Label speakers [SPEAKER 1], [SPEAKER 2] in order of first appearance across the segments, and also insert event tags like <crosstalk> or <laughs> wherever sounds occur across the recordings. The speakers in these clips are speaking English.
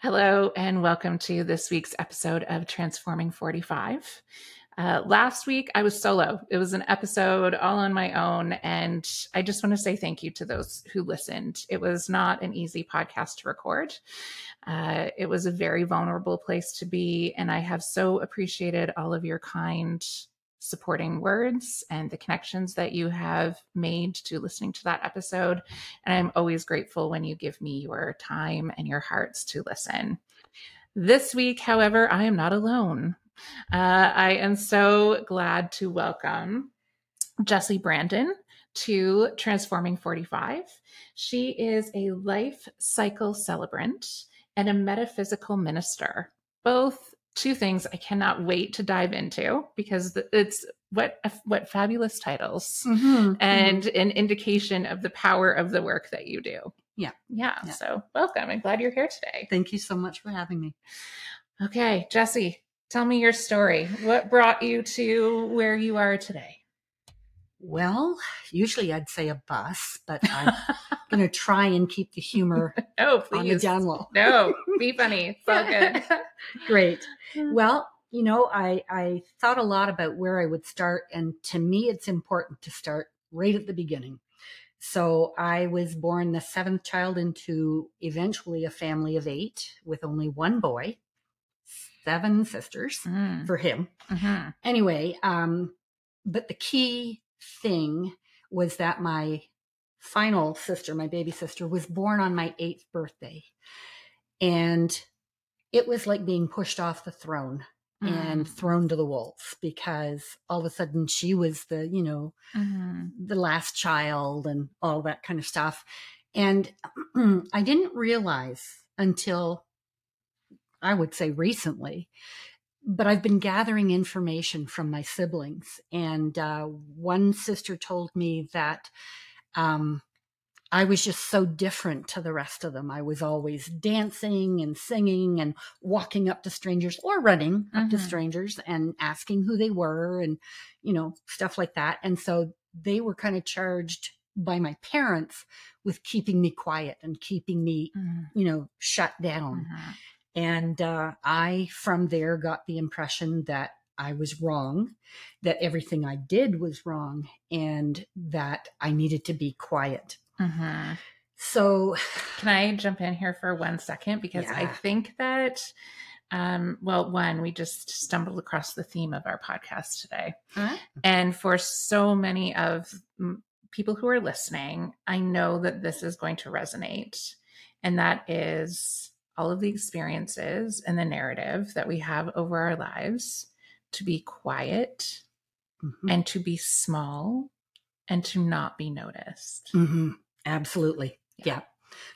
[SPEAKER 1] Hello, and welcome to this week's episode of Transforming 45. Uh, last week, I was solo. It was an episode all on my own. And I just want to say thank you to those who listened. It was not an easy podcast to record. Uh, it was a very vulnerable place to be. And I have so appreciated all of your kind supporting words and the connections that you have made to listening to that episode. And I'm always grateful when you give me your time and your hearts to listen. This week, however, I am not alone. Uh, I am so glad to welcome Jessie Brandon to Transforming 45. She is a life cycle celebrant and a metaphysical minister, both two things I cannot wait to dive into because it's what what fabulous titles mm-hmm, and mm-hmm. an indication of the power of the work that you do.
[SPEAKER 2] Yeah.
[SPEAKER 1] yeah. Yeah. So welcome. I'm glad you're here today.
[SPEAKER 2] Thank you so much for having me.
[SPEAKER 1] Okay, Jessie, tell me your story. What brought you to where you are today?
[SPEAKER 2] Well, usually I'd say a bus, but I'm <laughs> going to try and keep the humor <laughs>
[SPEAKER 1] oh, please.
[SPEAKER 2] on the down low.
[SPEAKER 1] no, be <laughs> funny. It's all good.
[SPEAKER 2] Great. Well, you know, I, I thought a lot about where I would start. And to me, it's important to start right at the beginning. So I was born the seventh child into eventually a family of eight with only one boy, seven sisters mm. for him. Mm-hmm. Anyway, um, but the key thing was that my final sister, my baby sister, was born on my eighth birthday. And it was like being pushed off the throne mm. and thrown to the wolves because all of a sudden she was the, you know, mm-hmm. the last child and all that kind of stuff. And <clears throat> I didn't realize until I would say recently but I've been gathering information from my siblings. And uh, one sister told me that um, I was just so different to the rest of them. I was always dancing and singing and walking up to strangers or running up mm-hmm. to strangers and asking who they were and, you know, stuff like that. And so they were kind of charged by my parents with keeping me quiet and keeping me, mm-hmm. you know, shut down. Mm-hmm. And uh, I, from there, got the impression that I was wrong, that everything I did was wrong, and that I needed to be quiet. Mm-hmm. So,
[SPEAKER 1] can I jump in here for one second? Because yeah. I think that, um, well, one, we just stumbled across the theme of our podcast today. Uh-huh. And for so many of people who are listening, I know that this is going to resonate. And that is all of the experiences and the narrative that we have over our lives to be quiet mm-hmm. and to be small and to not be noticed.
[SPEAKER 2] Mm-hmm. Absolutely. Yeah. yeah.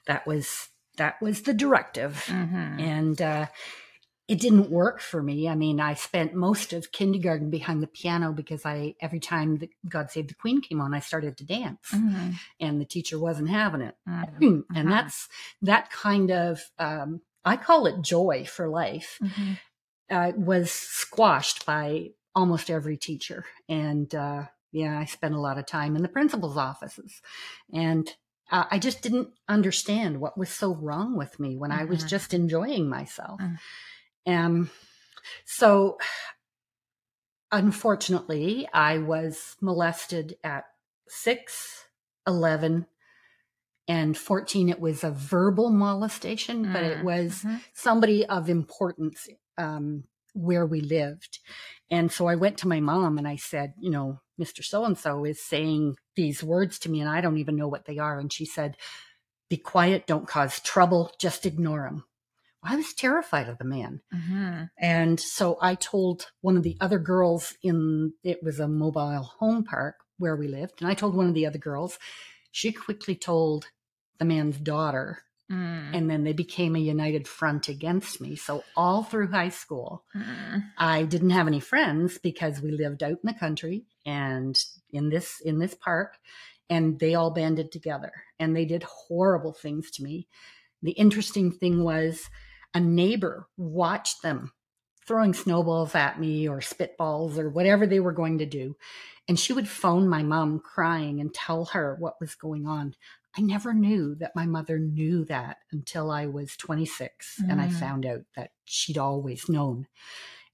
[SPEAKER 2] That was that was the directive. Mm-hmm. And uh it didn't work for me. I mean, I spent most of kindergarten behind the piano because I every time the God Save the Queen came on, I started to dance, mm-hmm. and the teacher wasn't having it. Mm-hmm. <clears throat> And mm-hmm. that's that kind of um, I call it joy for life. Mm-hmm. Uh, was squashed by almost every teacher, and uh, yeah, I spent a lot of time in the principal's offices, and uh, I just didn't understand what was so wrong with me when I was mm-hmm. just enjoying myself. Um, so, unfortunately, I was molested at six, 11, and 14. It was a verbal molestation, mm. but it mm, was mm-hmm. somebody of importance um, where we lived. And so I went to my mom and I said, you know, Mr. So and so is saying these words to me, and I don't even know what they are. And she said, Be quiet, don't cause trouble, just ignore him. I was terrified of the man. Mm-hmm. And so I told one of the other girls in it was a mobile home park where we lived. And I told one of the other girls, she quickly told the man's daughter. Mm. And then they became a united front against me. So all through high school, mm. I didn't have any friends because we lived out in the country and in this in this park and they all banded together and they did horrible things to me. The interesting thing was a neighbor watched them throwing snowballs at me or spitballs or whatever they were going to do. And she would phone my mom crying and tell her what was going on. I never knew that my mother knew that until I was 26 mm. and I mm. found out that she'd always known.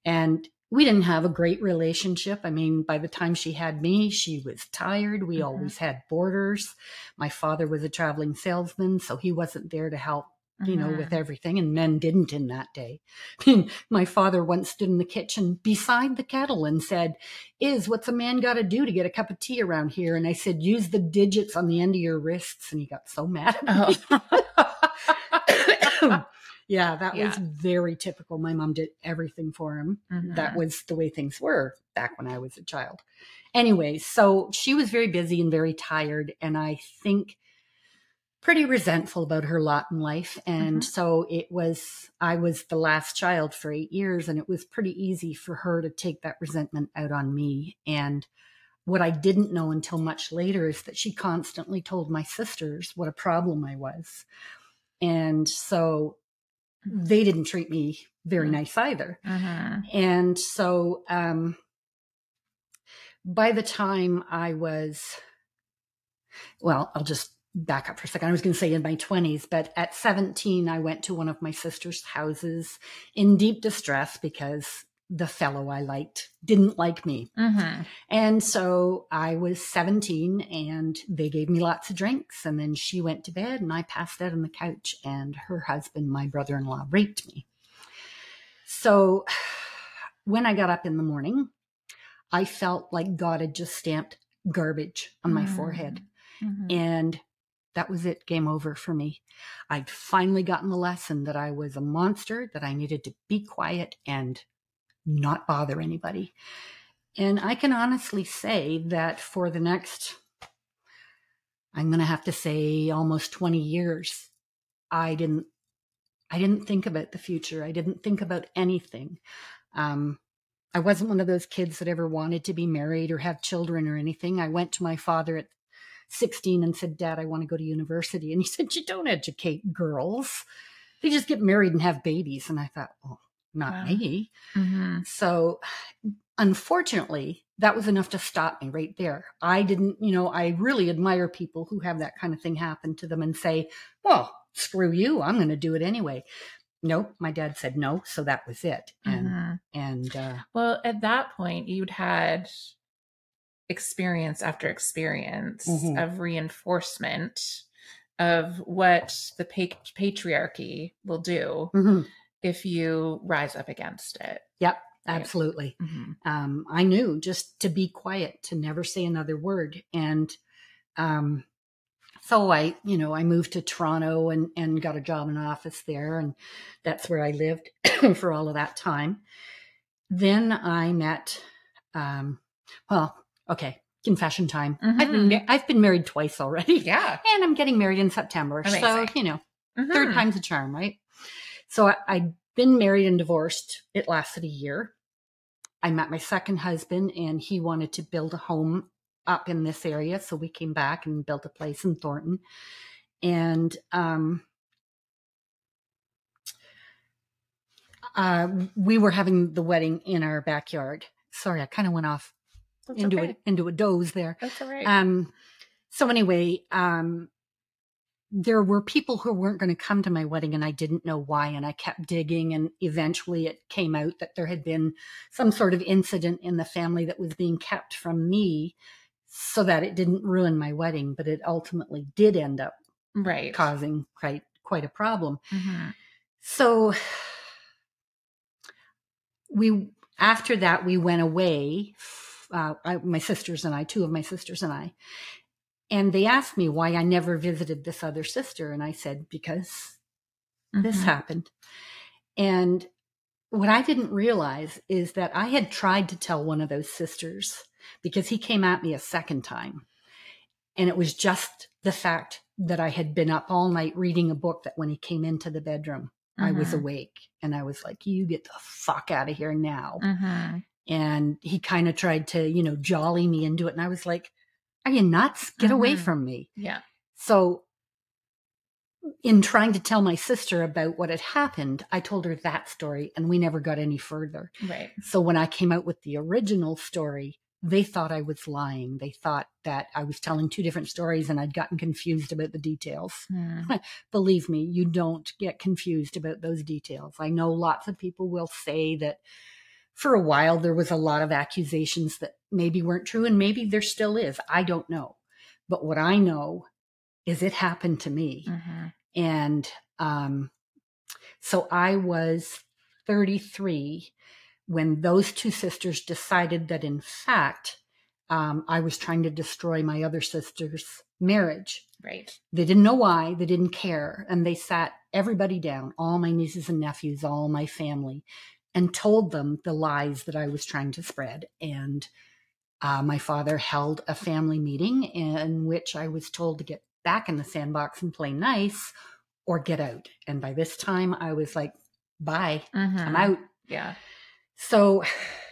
[SPEAKER 2] And we didn't have a great relationship. I mean, by the time she had me, she was tired. We mm-hmm. always had boarders. My father was a traveling salesman, so he wasn't there to help you know, with mm-hmm. everything, and men didn't in that day. <laughs> my father once stood in the kitchen beside the kettle and said, Is what's a man got to do to get a cup of tea around here? And I said, Use the digits on the end of your wrists. And he got so mad at me. Oh. <laughs> yeah, that yeah. was very typical. My mom did everything for him. Mm-hmm. That was the way things were back when I was a child. Anyway, so she was very busy and very tired. And I think pretty resentful about her lot in life. And mm-hmm. so it was, I was the last child for eight years, and it was pretty easy for her to take that resentment out on me. And what I didn't know until much later is that she constantly told my sisters what a problem I was. And so they didn't treat me very mm-hmm. nice either. Mm-hmm. And so, um, by the time I was, well, I'll just back up for a second. I was going to say in my 20s, but at 17, I went to one of my sister's houses in deep distress because the fellow I liked didn't like me. Mm-hmm. And so I was 17 and they gave me lots of drinks. And then she went to bed and I passed out on the couch, and her husband, my brother in law, raped me. So when I got up in the morning, I felt like God had just stamped garbage on my mm-hmm. forehead. Mm-hmm. And that was it, game over for me. I'd finally gotten the lesson that I was a monster, that I needed to be quiet and not bother anybody. And I can honestly say that for the next, I'm going to have to say almost 20 years, I didn't, I didn't think about the future. I didn't think about anything. Um, I wasn't one of those kids that ever wanted to be married or have children or anything. I went to my father at 16 and said, Dad, I want to go to university. And he said, You don't educate girls. They just get married and have babies. And I thought, Oh, not wow. me. Mm-hmm. So unfortunately, that was enough to stop me right there. I didn't, you know, I really admire people who have that kind of thing happen to them and say, Well, screw you. I'm going to do it anyway. Nope, my dad said no, so that was it. And mm-hmm. and uh,
[SPEAKER 1] well, at that point, you'd had experience after experience mm-hmm. of reinforcement of what the pa- patriarchy will do mm-hmm. if you rise up against it.
[SPEAKER 2] Yep, absolutely. Mm-hmm. Um, I knew just to be quiet, to never say another word. And um, so I, you know, I moved to Toronto and, and got a job in an office there. And that's where I lived <clears throat> for all of that time. Then I met, um, well, Okay, confession time. Mm-hmm. I've been. I've been married twice already. <laughs>
[SPEAKER 1] Yeah,
[SPEAKER 2] and I'm getting married in September. Amazing. So you know, mm-hmm. third time's a charm, right? So I, I'd been married and divorced. It lasted a year. I met my second husband, and he wanted to build a home up in this area, so we came back and built a place in Thornton. And um, uh, we were having the wedding in our backyard. Sorry, I kind of went off that's into okay. a into a doze there.
[SPEAKER 1] That's all right.
[SPEAKER 2] Um, so anyway, um, there were people who weren't going to come to my wedding, and I didn't know why. And I kept digging, and eventually it came out that there had been some sort of incident in the family that was being kept from me, so that it didn't ruin my wedding, but it ultimately did end up
[SPEAKER 1] right
[SPEAKER 2] causing quite quite a problem. Mm-hmm. So we after that we went away uh, I, my sisters and I, two of my sisters and I. And they asked me why I never visited this other sister. And I said, because mm-hmm. this happened. And what I didn't realize is that I had tried to tell one of those sisters because he came at me a second time. And it was just the fact that I had been up all night reading a book that when he came into the bedroom, mm-hmm. I was mm-hmm. awake and I was like, you get the fuck out of here now. Mm-hmm and he kind of tried to you know jolly me into it and i was like are you nuts get mm-hmm. away from me
[SPEAKER 1] yeah
[SPEAKER 2] so in trying to tell my sister about what had happened i told her that story and we never got any further
[SPEAKER 1] right
[SPEAKER 2] so when i came out with the original story they thought I was lying. They thought that I was telling two different stories and I'd gotten confused about the details.
[SPEAKER 1] Mm. <laughs>
[SPEAKER 2] Believe me, you don't get confused about those details. I know lots of people will say that for a while there was a lot of accusations that maybe weren't true and maybe there still is. I don't know. But what I know is it happened to me.
[SPEAKER 1] hmm
[SPEAKER 2] And um, so I was 33 when those two sisters decided that, in fact, um, I was trying to destroy my other sister's marriage.
[SPEAKER 1] Right.
[SPEAKER 2] They didn't know why, they didn't care. And they sat everybody down, all my nieces and nephews, all my family, and told them the lies that I was trying to spread. And uh, my father held a family meeting in which I was told to get back in the sandbox and play nice or get out. And by this time, I was like, bye, I'm
[SPEAKER 1] Mhm.
[SPEAKER 2] out.
[SPEAKER 1] Yeah.
[SPEAKER 2] So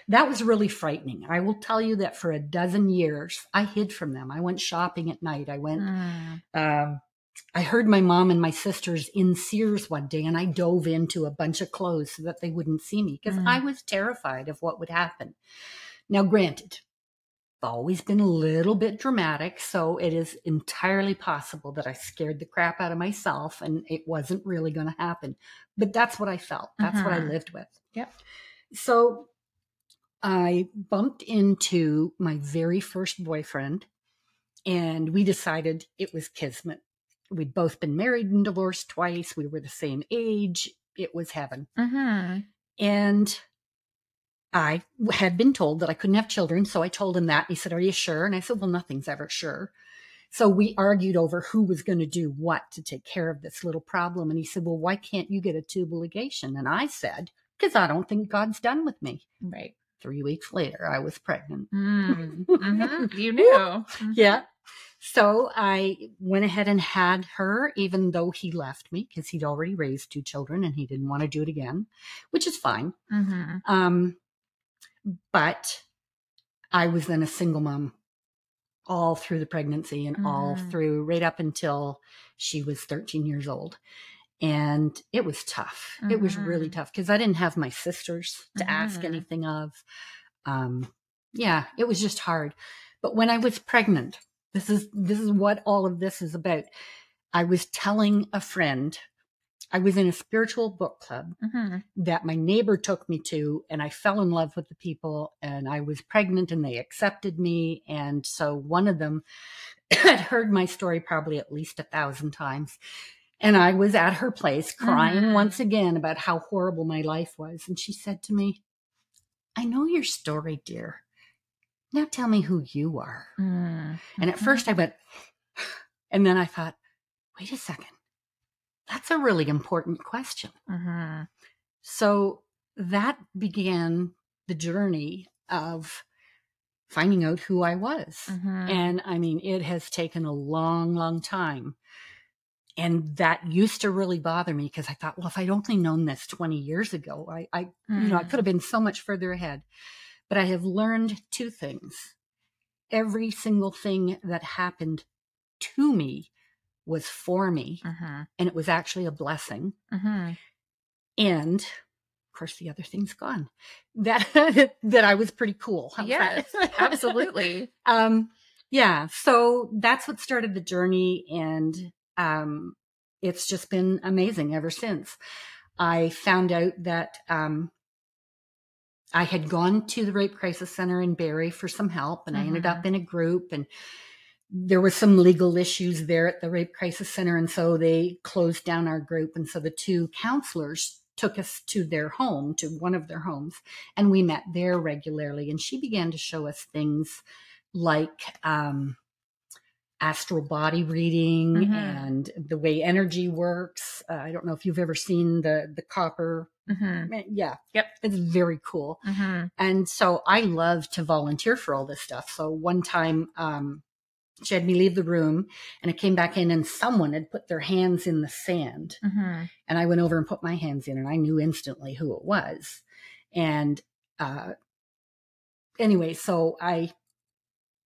[SPEAKER 2] that was really frightening. I will tell you that for a dozen years, I hid from them. I went shopping at night. I went,
[SPEAKER 1] Mm.
[SPEAKER 2] um, I heard my mom and my sisters in Sears one day, and I dove into a bunch of clothes so that they wouldn't see me because
[SPEAKER 1] Mm.
[SPEAKER 2] I was terrified of what would happen. Now, granted, I've always been a little bit dramatic, so it is entirely possible that I scared the crap out of myself and it wasn't really going to happen. But that's what I felt. That's what I
[SPEAKER 1] Mhm.
[SPEAKER 2] lived with.
[SPEAKER 1] Yep.
[SPEAKER 2] So I bumped into my very first boyfriend, and we decided it was kismet. We'd both been married and divorced twice. We were the same age. It was heaven.
[SPEAKER 1] Mhm.
[SPEAKER 2] And I had been told that I couldn't have children. So I told him that. He said, Are you sure? And I said, Well, nothing's ever sure. So we argued over who was going to do what to take care of this little problem. And he said, Well, why can't you get a tubal ligation? And I said, Because I don't think God's done with me.
[SPEAKER 1] Right.
[SPEAKER 2] Three weeks later, I was pregnant.
[SPEAKER 1] Mm. Mhm. You <laughs> knew. Mhm.
[SPEAKER 2] Yeah. So I went ahead and had her, even though he left me because he'd already raised two children and he didn't want to do it again, which is fine.
[SPEAKER 1] Mhm.
[SPEAKER 2] Um, but I was then a single mom all through the pregnancy and all
[SPEAKER 1] Mhm.
[SPEAKER 2] through right up until she was 13 years old. And it was tough. It was really
[SPEAKER 1] Mhm.
[SPEAKER 2] tough because I didn't have my sisters to ask
[SPEAKER 1] Mhm.
[SPEAKER 2] anything of. Um, yeah, it was just hard. But when I was pregnant, this is this is what all of this is about. I was telling a friend, I was in a spiritual book club
[SPEAKER 1] Mhm.
[SPEAKER 2] that my neighbor took me to and I fell in love with the people and I was pregnant and they accepted me and so one of them <coughs> had heard my story probably at least a thousand times and I was at her place crying
[SPEAKER 1] Mhm.
[SPEAKER 2] once again about how horrible my life was and she said to me I know your story dear now tell me who you are
[SPEAKER 1] Mm.
[SPEAKER 2] and at first I went <sighs> and then I thought wait a second that's a really important question
[SPEAKER 1] Mhm.
[SPEAKER 2] so that began the journey of finding out who I was.
[SPEAKER 1] Mhm.
[SPEAKER 2] And I mean, it has taken a long, long time. And that used to really bother me because I thought, well, if I'd only known this 20 years ago, I, I you know, I
[SPEAKER 1] Mm.
[SPEAKER 2] could have been so much further ahead. But I have learned two things. Every single thing that happened to me was for me,
[SPEAKER 1] Mhm.
[SPEAKER 2] and it was actually a blessing.
[SPEAKER 1] Mhm.
[SPEAKER 2] and of course the other thing's gone <laughs> that that i was pretty cool How's
[SPEAKER 1] Yes, absolutely. <laughs>
[SPEAKER 2] um yeah so that's what started the journey and um it's just been amazing ever since i found out that um i had gone to the rape crisis center in barrie for some help and i ended up in a group and there were some legal issues there at the rape crisis center and so they closed down our group and so the two counselors took us to their home to one of their homes and we met there regularly and she began to show us things like um astral body reading
[SPEAKER 1] Mhm.
[SPEAKER 2] and the way energy works uh, i don't know if you've ever seen the the copper
[SPEAKER 1] Mhm.
[SPEAKER 2] yeah
[SPEAKER 1] Yep.
[SPEAKER 2] it's very cool
[SPEAKER 1] Mhm.
[SPEAKER 2] and so I love to volunteer for all this stuff. So one time, um, she had me leave the room and I came back in and someone had put their hands in the sand.
[SPEAKER 1] Mhm.
[SPEAKER 2] And I went over and put my hands in and I knew instantly who it was. And, uh, anyway, so I,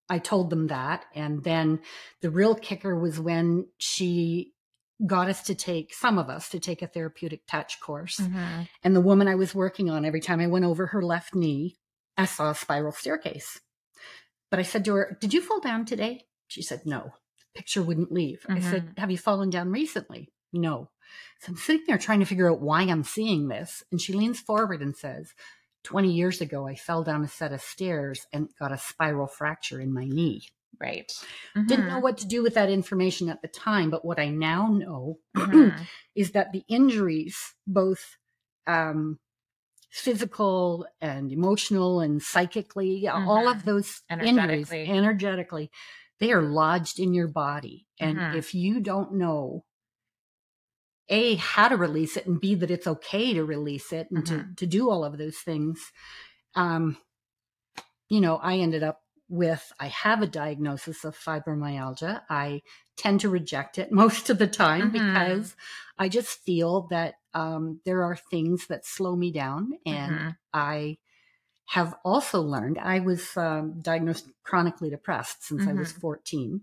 [SPEAKER 2] I told them that. And then the real kicker was when she got us to take, some of us to take a therapeutic touch course.
[SPEAKER 1] Mhm.
[SPEAKER 2] And the woman I was working on, every time I went over her left knee, I saw a spiral staircase. but I said to her, Did you fall down today? She said, No. Picture wouldn't leave. I said, Have you fallen down recently? No. So I'm sitting there trying to figure out why I'm seeing this. And she leans forward and says, 20 years ago, I fell down a set of stairs and got a spiral fracture in my knee.
[SPEAKER 1] Right.
[SPEAKER 2] Didn't know
[SPEAKER 1] Mhm.
[SPEAKER 2] what to do with that information at the time, but what I now know
[SPEAKER 1] Mhm. <clears throat>
[SPEAKER 2] is that the injuries, both um, physical and emotional and psychically, all of
[SPEAKER 1] Mhm.
[SPEAKER 2] those injuries,
[SPEAKER 1] Energetically.
[SPEAKER 2] energetically, they are lodged in your body. And
[SPEAKER 1] Mhm.
[SPEAKER 2] if you don't know, A, how to release it, and B, that it's okay to release it and to,
[SPEAKER 1] Mhm.
[SPEAKER 2] to do all of those things, um, you know, I ended up with I have a diagnosis of fibromyalgia. I tend to reject it <laughs> most of the time
[SPEAKER 1] Mhm.
[SPEAKER 2] because I just feel that um, there are things that slow me down. And
[SPEAKER 1] Mhm.
[SPEAKER 2] I have also learned I was um, diagnosed chronically depressed since I was
[SPEAKER 1] Mhm.
[SPEAKER 2] 14.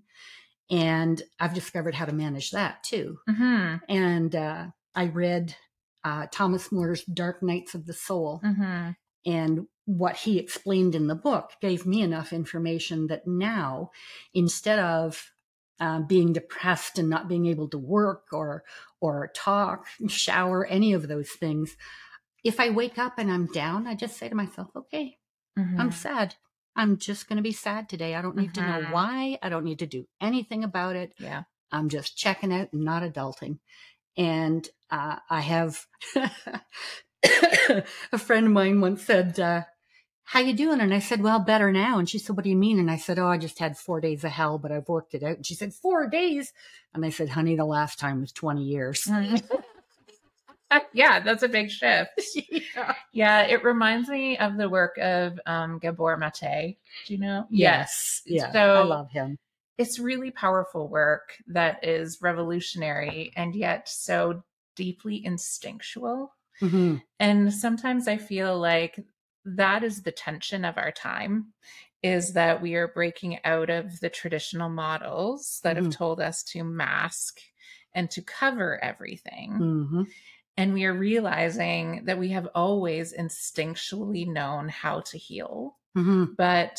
[SPEAKER 2] And I've discovered how to manage that too.
[SPEAKER 1] Mhm.
[SPEAKER 2] And uh, I read uh, Thomas Moore's Dark Nights of the Soul
[SPEAKER 1] Mhm.
[SPEAKER 2] and what he explained in the book gave me enough information that now instead of uh, being depressed and not being able to work or or talk <laughs> shower any of those things if i wake up and i'm down i just say to myself okay i'm
[SPEAKER 1] Mhm.
[SPEAKER 2] sad i'm just going to be sad today i don't need to know
[SPEAKER 1] Mhm.
[SPEAKER 2] why i don't need to do anything about it
[SPEAKER 1] Yeah.
[SPEAKER 2] I'm just checking out and not adulting. And uh, I have <coughs> a friend of mine once said, uh, "How you doing?" And I said, "Well, better now." And she said, "What do you mean?" And I said, "Oh, I just had four days of hell, but I've worked it out." And she said, four days?" And I said, "Honey, the last time was twenty years." <laughs> <laughs>
[SPEAKER 1] Yeah, that's a big shift. <laughs>
[SPEAKER 2] yeah.
[SPEAKER 1] Yeah, it reminds me of the work of um, Gabor Mate. Do you know?
[SPEAKER 2] Yes. Yeah.
[SPEAKER 1] So
[SPEAKER 2] I love him.
[SPEAKER 1] it's really powerful work that is revolutionary and yet so deeply instinctual.
[SPEAKER 2] hmm
[SPEAKER 1] And sometimes I feel like that is the tension of our time is that we are breaking out of the traditional models that have
[SPEAKER 2] Mhm.
[SPEAKER 1] told us to mask and to cover everything.
[SPEAKER 2] hmm
[SPEAKER 1] And we are realizing that we have always instinctually known how to heal.
[SPEAKER 2] hmm
[SPEAKER 1] But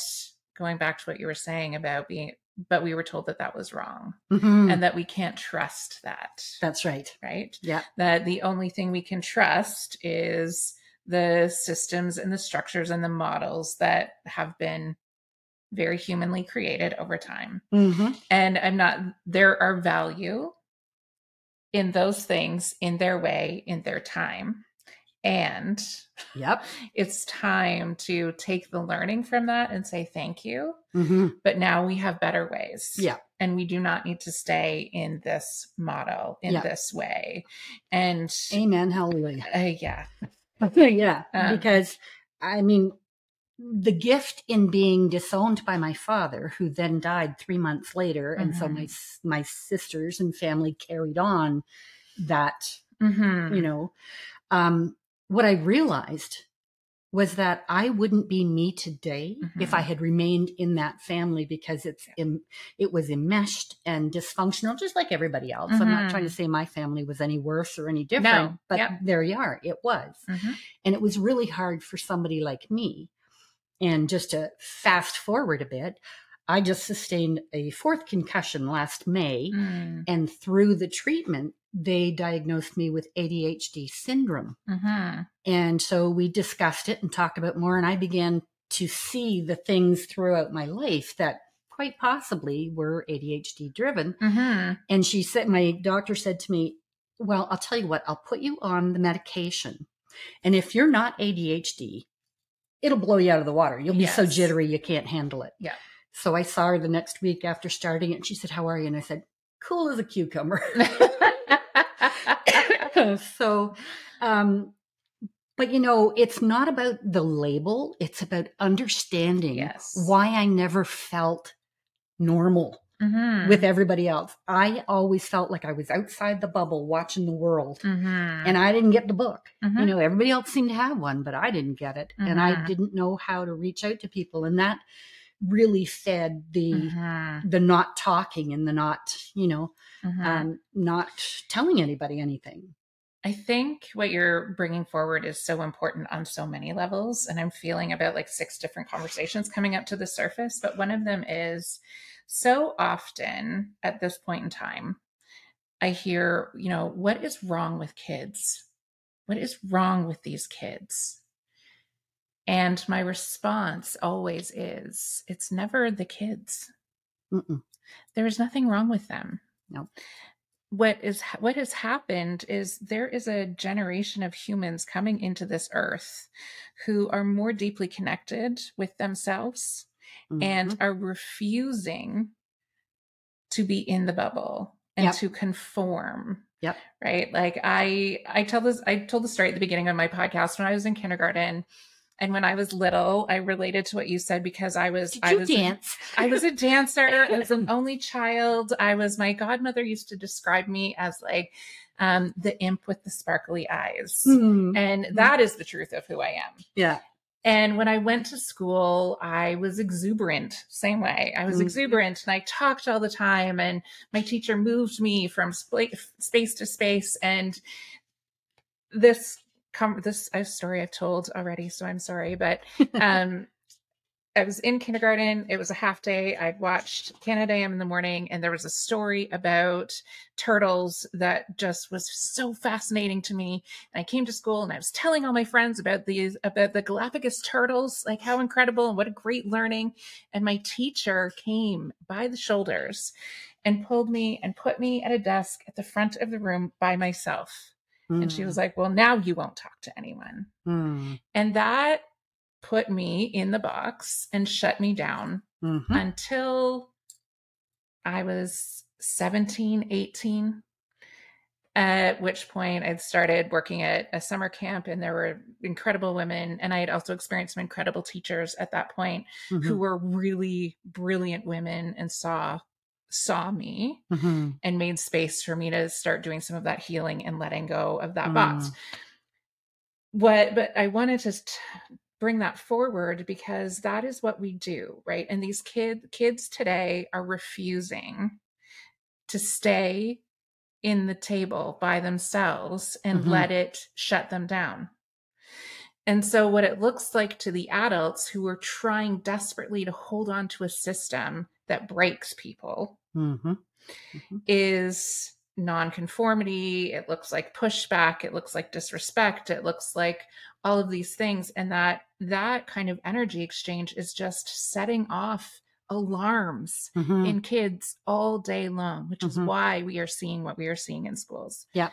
[SPEAKER 1] going back to what you were saying about being, but we were told that that was wrong
[SPEAKER 2] hmm
[SPEAKER 1] and that we can't trust that.
[SPEAKER 2] That's right.
[SPEAKER 1] right?
[SPEAKER 2] Yeah.
[SPEAKER 1] That the only thing we can trust is the systems and the structures and the models that have been very humanly created over time.
[SPEAKER 2] hmm
[SPEAKER 1] And I'm not, there are value in those things in their way, in their time. And
[SPEAKER 2] Yep. <laughs>
[SPEAKER 1] it's time to take the learning from that and say thank you.
[SPEAKER 2] hmm
[SPEAKER 1] But now we have better ways.
[SPEAKER 2] Yeah.
[SPEAKER 1] And we do not need to stay in this model, in
[SPEAKER 2] Yeah.
[SPEAKER 1] this way. And
[SPEAKER 2] Amen. Hallelujah.
[SPEAKER 1] uh, yeah. <laughs>
[SPEAKER 2] yeah,
[SPEAKER 1] Um,
[SPEAKER 2] because I mean, the gift in being disowned by my father, who then died three months later, and so my my sisters and family carried on that.
[SPEAKER 1] Mhm.
[SPEAKER 2] You know, um, what I realized was that I wouldn't be me today if
[SPEAKER 1] Mhm.
[SPEAKER 2] I had remained in that family because it's em- it was enmeshed and dysfunctional, just like everybody else. I'm not trying to say my family was any worse or any different,
[SPEAKER 1] No.
[SPEAKER 2] but
[SPEAKER 1] Yep.
[SPEAKER 2] there you are. It was.
[SPEAKER 1] Mhm.
[SPEAKER 2] And it was really hard for somebody like me. And just to fast forward a bit, I just sustained a fourth concussion last May.
[SPEAKER 1] Mm.
[SPEAKER 2] And through the treatment, they diagnosed me with ADHD syndrome.
[SPEAKER 1] Mhm.
[SPEAKER 2] And so we discussed it and talked about more. And I began to see the things throughout my life that quite possibly were ADHD driven.
[SPEAKER 1] Mhm.
[SPEAKER 2] And she said, my doctor said to me, Well, I'll tell you what, I'll put you on the medication. And if you're not ADHD, it'll blow you out of the water. You'll be so jittery, you can't handle it.
[SPEAKER 1] Yeah.
[SPEAKER 2] So I saw her the next week after starting it. And she said, How are you? And I said, Cool as a cucumber. <laughs> so, um, but you know, it's not about the label, it's about understanding
[SPEAKER 1] Yes.
[SPEAKER 2] why I never felt normal
[SPEAKER 1] Mhm.
[SPEAKER 2] with everybody else. I always felt like I was outside the bubble watching the world.
[SPEAKER 1] Mhm.
[SPEAKER 2] And I didn't get the book. You
[SPEAKER 1] Mhm.
[SPEAKER 2] know, everybody else seemed to have one, but I didn't get it. And I
[SPEAKER 1] Mhm.
[SPEAKER 2] didn't know how to reach out to people. And that really fed the
[SPEAKER 1] Mhm.
[SPEAKER 2] the not talking and the not, you know,
[SPEAKER 1] Mhm.
[SPEAKER 2] um, not telling anybody anything.
[SPEAKER 1] I think what you're bringing forward is so important on so many levels. And I'm feeling about like six different conversations coming up to the surface. But one of them is so often at this point in time, I hear, you know, what is wrong with kids? What is wrong with these kids? And my response always is it's never the kids. There is nothing wrong with them.
[SPEAKER 2] No
[SPEAKER 1] what is what has happened is there is a generation of humans coming into this earth who are more deeply connected with themselves mm-hmm. and are refusing to be in the bubble and yep. to conform
[SPEAKER 2] yep
[SPEAKER 1] right like i i tell this i told the story at the beginning of my podcast when i was in kindergarten and when I was little, I related to what you said because I was
[SPEAKER 2] Did I
[SPEAKER 1] was
[SPEAKER 2] dance.
[SPEAKER 1] A, I was a dancer. I was an <laughs> only child. I was my godmother used to describe me as like um, the imp with the sparkly eyes. Mm-hmm. And that is the truth of who I am.
[SPEAKER 2] Yeah.
[SPEAKER 1] And when I went to school, I was exuberant, same way. I was mm-hmm. exuberant and I talked all the time. And my teacher moved me from sp- space to space. And this come this a story I've told already, so I'm sorry, but <laughs> um I was in kindergarten. It was a half day. I'd watched Canada AM in the morning, and there was a story about turtles that just was so fascinating to me. And I came to school and I was telling all my friends about these about the Galapagos turtles, like how incredible and what a great learning. And my teacher came by the shoulders and pulled me and put me at a desk at the front of the room by myself. And she was mm. like, Well, now you won't talk to anyone. Mm. And that put me in the box and shut me down mm-hmm. until I was 17, 18. At which point I'd started working at a summer camp and there were incredible women. And I had also experienced some incredible teachers at that point mm-hmm. who were really brilliant women and saw saw me mm-hmm. and made space for me to start doing some of that healing and letting go of that mm. box. What, but I wanted to bring that forward because that is what we do, right? And these kid kids today are refusing to stay in the table by themselves and mm-hmm. let it shut them down. And so, what it looks like to the adults who are trying desperately to hold on to a system that breaks people mm-hmm. Mm-hmm. is nonconformity. It looks like pushback. It looks like disrespect. It looks like all of these things. And that that kind of energy exchange is just setting off alarms mm-hmm. in kids all day long, which is mm-hmm. why we are seeing what we are seeing in schools.
[SPEAKER 2] Yeah.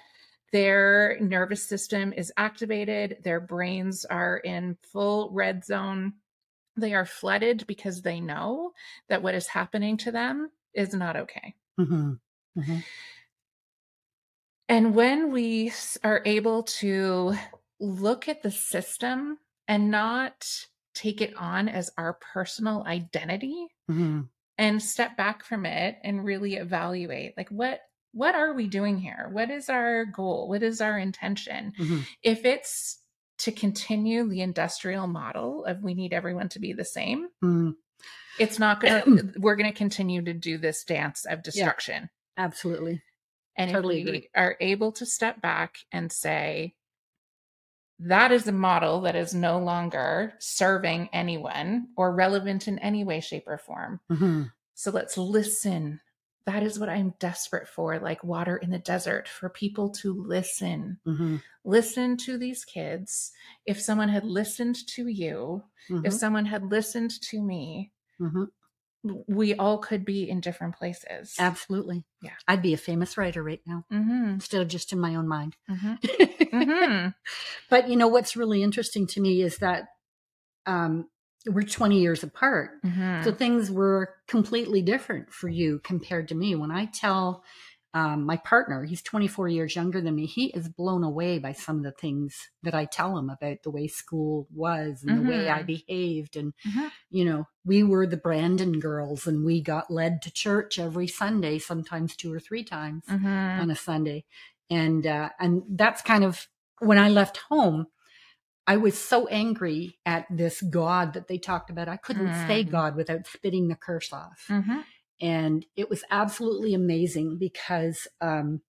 [SPEAKER 1] Their nervous system is activated, their brains are in full red zone. They are flooded because they know that what is happening to them is not okay. Mm-hmm. Mm-hmm. And when we are able to look at the system and not take it on as our personal identity mm-hmm. and step back from it and really evaluate like what what are we doing here what is our goal what is our intention mm-hmm. if it's to continue the industrial model of we need everyone to be the same mm. it's not gonna <clears throat> we're gonna continue to do this dance of destruction
[SPEAKER 2] yeah, absolutely
[SPEAKER 1] and totally if we agree. are able to step back and say that is a model that is no longer serving anyone or relevant in any way shape or form mm-hmm. so let's listen that is what I'm desperate for, like water in the desert, for people to listen. Mm-hmm. Listen to these kids. If someone had listened to you, mm-hmm. if someone had listened to me, mm-hmm. We all could be in different places.
[SPEAKER 2] Absolutely.
[SPEAKER 1] Yeah.
[SPEAKER 2] I'd be a famous writer right now mm-hmm. instead of just in my own mind. Mm-hmm. <laughs> Mm-hmm. but you know, what's really interesting to me is that um, we're 20 years apart. Mm-hmm. So things were completely different for you compared to me. When I tell um, my partner, he's 24 years younger than me, he is blown away by some of the things that I tell him about the way school was and mm-hmm. the way I mm-hmm. behaved. And, mm-hmm. you know, we were the Brandon girls and we got led to church every Sunday, sometimes two or three times mm-hmm. on a Sunday. And, uh, and that's kind of when I left home I was so angry at this God that they talked about. I couldn't mm-hmm. say God without spitting the curse off. And it was absolutely amazing because um,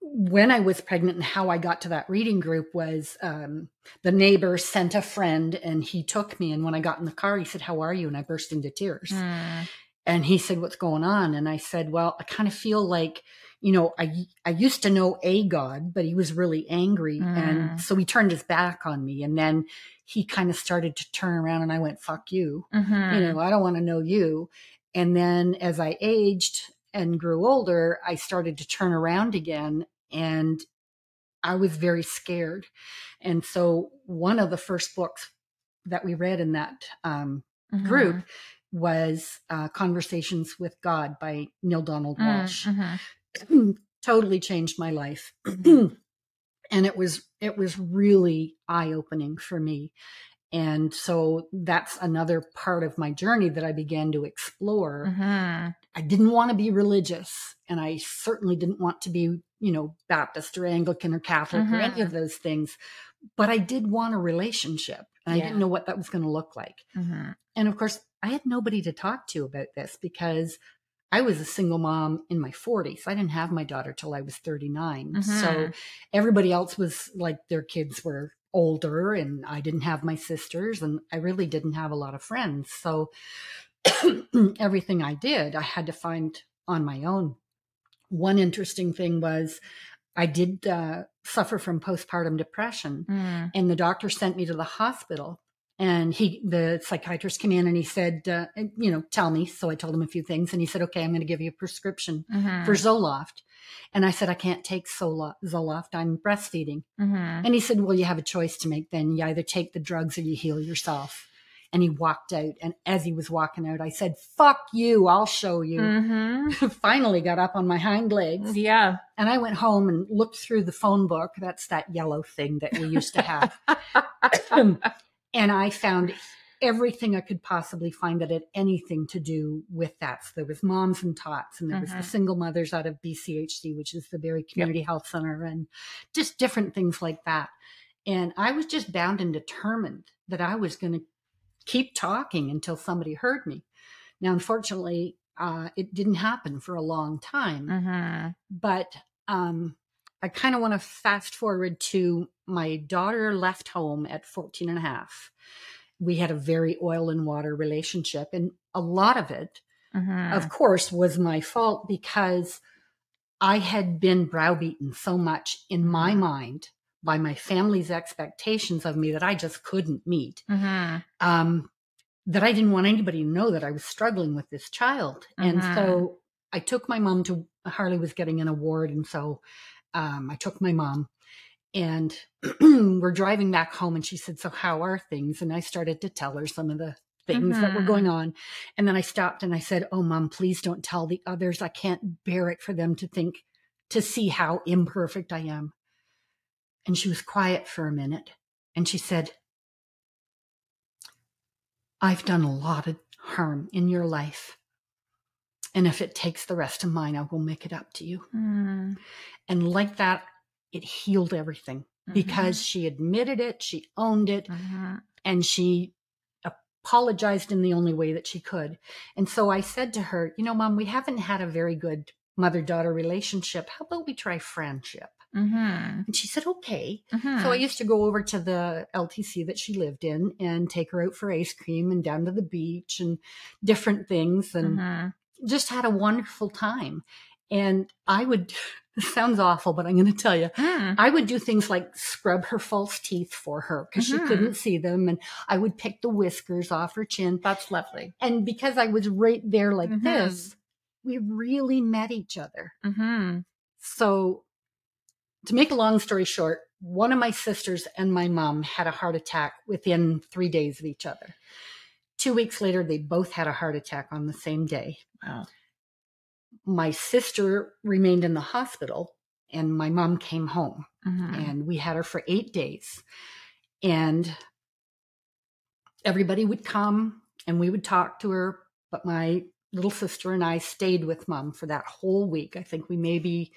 [SPEAKER 2] when I was pregnant and how I got to that reading group was um, the neighbor sent a friend and he took me. And when I got in the car, he said, How are you? And I burst into tears. Mm. And he said, What's going on? And I said, Well, I kind of feel like, you know, I, I used to know a God, but he was really angry. Mm. And so he turned his back on me. And then he kind of started to turn around and I went, Fuck you. Mm-hmm. You know, I don't want to know you. And then as I aged, and grew older, I started to turn around again and I was very scared. And so one of the first books that we read in that um, mm-hmm. group was uh, Conversations with God by Neale Donald mm, Walsch. Mm-hmm. <clears throat> totally changed my life. <clears throat> and it was it was really eye opening for me and so that's another part of my journey that I began to explore. Mm-hmm. I didn't want to be religious, and I certainly didn't want to be, you know, Baptist or Anglican or Catholic mm-hmm. or any of mm-hmm. those things. But I did want a relationship, and yeah. I didn't know what that was going to look like. Mm-hmm. And of course, I had nobody to talk to about this because I was a single mom in my 40s. I didn't have my daughter till I was 39. So mm-hmm. everybody else was like their kids were older and I didn't have my sisters and I really didn't have a lot of friends. So <clears throat> everything I did, I had to find on my own. One interesting thing was I did uh, suffer from postpartum depression, mm. and the doctor sent me to the hospital. And he, the psychiatrist, came in and he said, uh, "You know, tell me." So I told him a few things, and he said, "Okay, I'm going to give you a prescription mm-hmm. for Zoloft." And I said, I can't take Zoloft. I'm breastfeeding. Mm-hmm. And he said, Well, you have a choice to make then. You either take the drugs or you heal yourself. And he walked out. And as he was walking out, I said, Fuck you. I'll show you. Mm-hmm. <laughs> Finally got up on my hind legs.
[SPEAKER 1] Yeah.
[SPEAKER 2] And I went home and looked through the phone book. That's that yellow thing that we used to have. <laughs> <clears throat> and I found everything I could possibly find that had anything to do with that. So there was moms and tots, and there mm-hmm. was the mm-hmm. single mothers out of BCHC, which is the Barrie Community yep. Health Center, and just different things like that. And I was just bound and determined that I was going to keep talking until somebody heard me. Now, unfortunately, uh, it didn't happen for a long time, mm-hmm. but um, I kind of want to fast forward to my daughter left home at 14 and a half we had a very oil and water relationship. And a lot of it, mm-hmm. of course, was my fault because I had been browbeaten so much in my mm-hmm. mind by my family's expectations of me that I just couldn't meet. Mm-hmm. Um, that I didn't want anybody to know that I was struggling with this child. And so mm-hmm. I took my mom to Harley was getting an award. And so um, I took my mom and <clears throat> we're driving back home, and she said, So, how are things? And I started to tell her some of the things mm-hmm. that were mm-hmm. going on. And then I stopped and I said, Oh, mom, please don't tell the others. I can't bear it for them to think, to see how imperfect I am. And she was quiet for a minute. And she said, I've done a lot of harm in your life. And if it takes the rest of mine, I will make it up to you. Mm. And like that, it healed everything mm-hmm. because she admitted it, she owned it, mm-hmm. and she apologized in the only way that she could. And so I said to her, You know, mom, we haven't had a very good mother daughter relationship. How about we try friendship? Mm-hmm. And she said, okay. Mm-hmm. So I used to go over to the LTC that she lived in and take her out for ice cream and down to the beach and different things and mm-hmm. Just had a wonderful time. And I would, <laughs> sounds awful, but I'm going to tell you, mm. I would do things like scrub her false teeth for her because mm-hmm. she couldn't see them. And I would pick the whiskers off her chin.
[SPEAKER 1] That's lovely.
[SPEAKER 2] And because I was right there like mm-hmm. this, we really met each other. Mm-hmm. So, to make a long story short, one of my sisters and my mom had a heart attack within three days of each other. Two weeks later, they both had a heart attack on the same day. Wow my sister remained in the hospital and my mom came home mm-hmm. and we had her for eight days and everybody would come and we would talk to her but my little sister and i stayed with mom for that whole week i think we maybe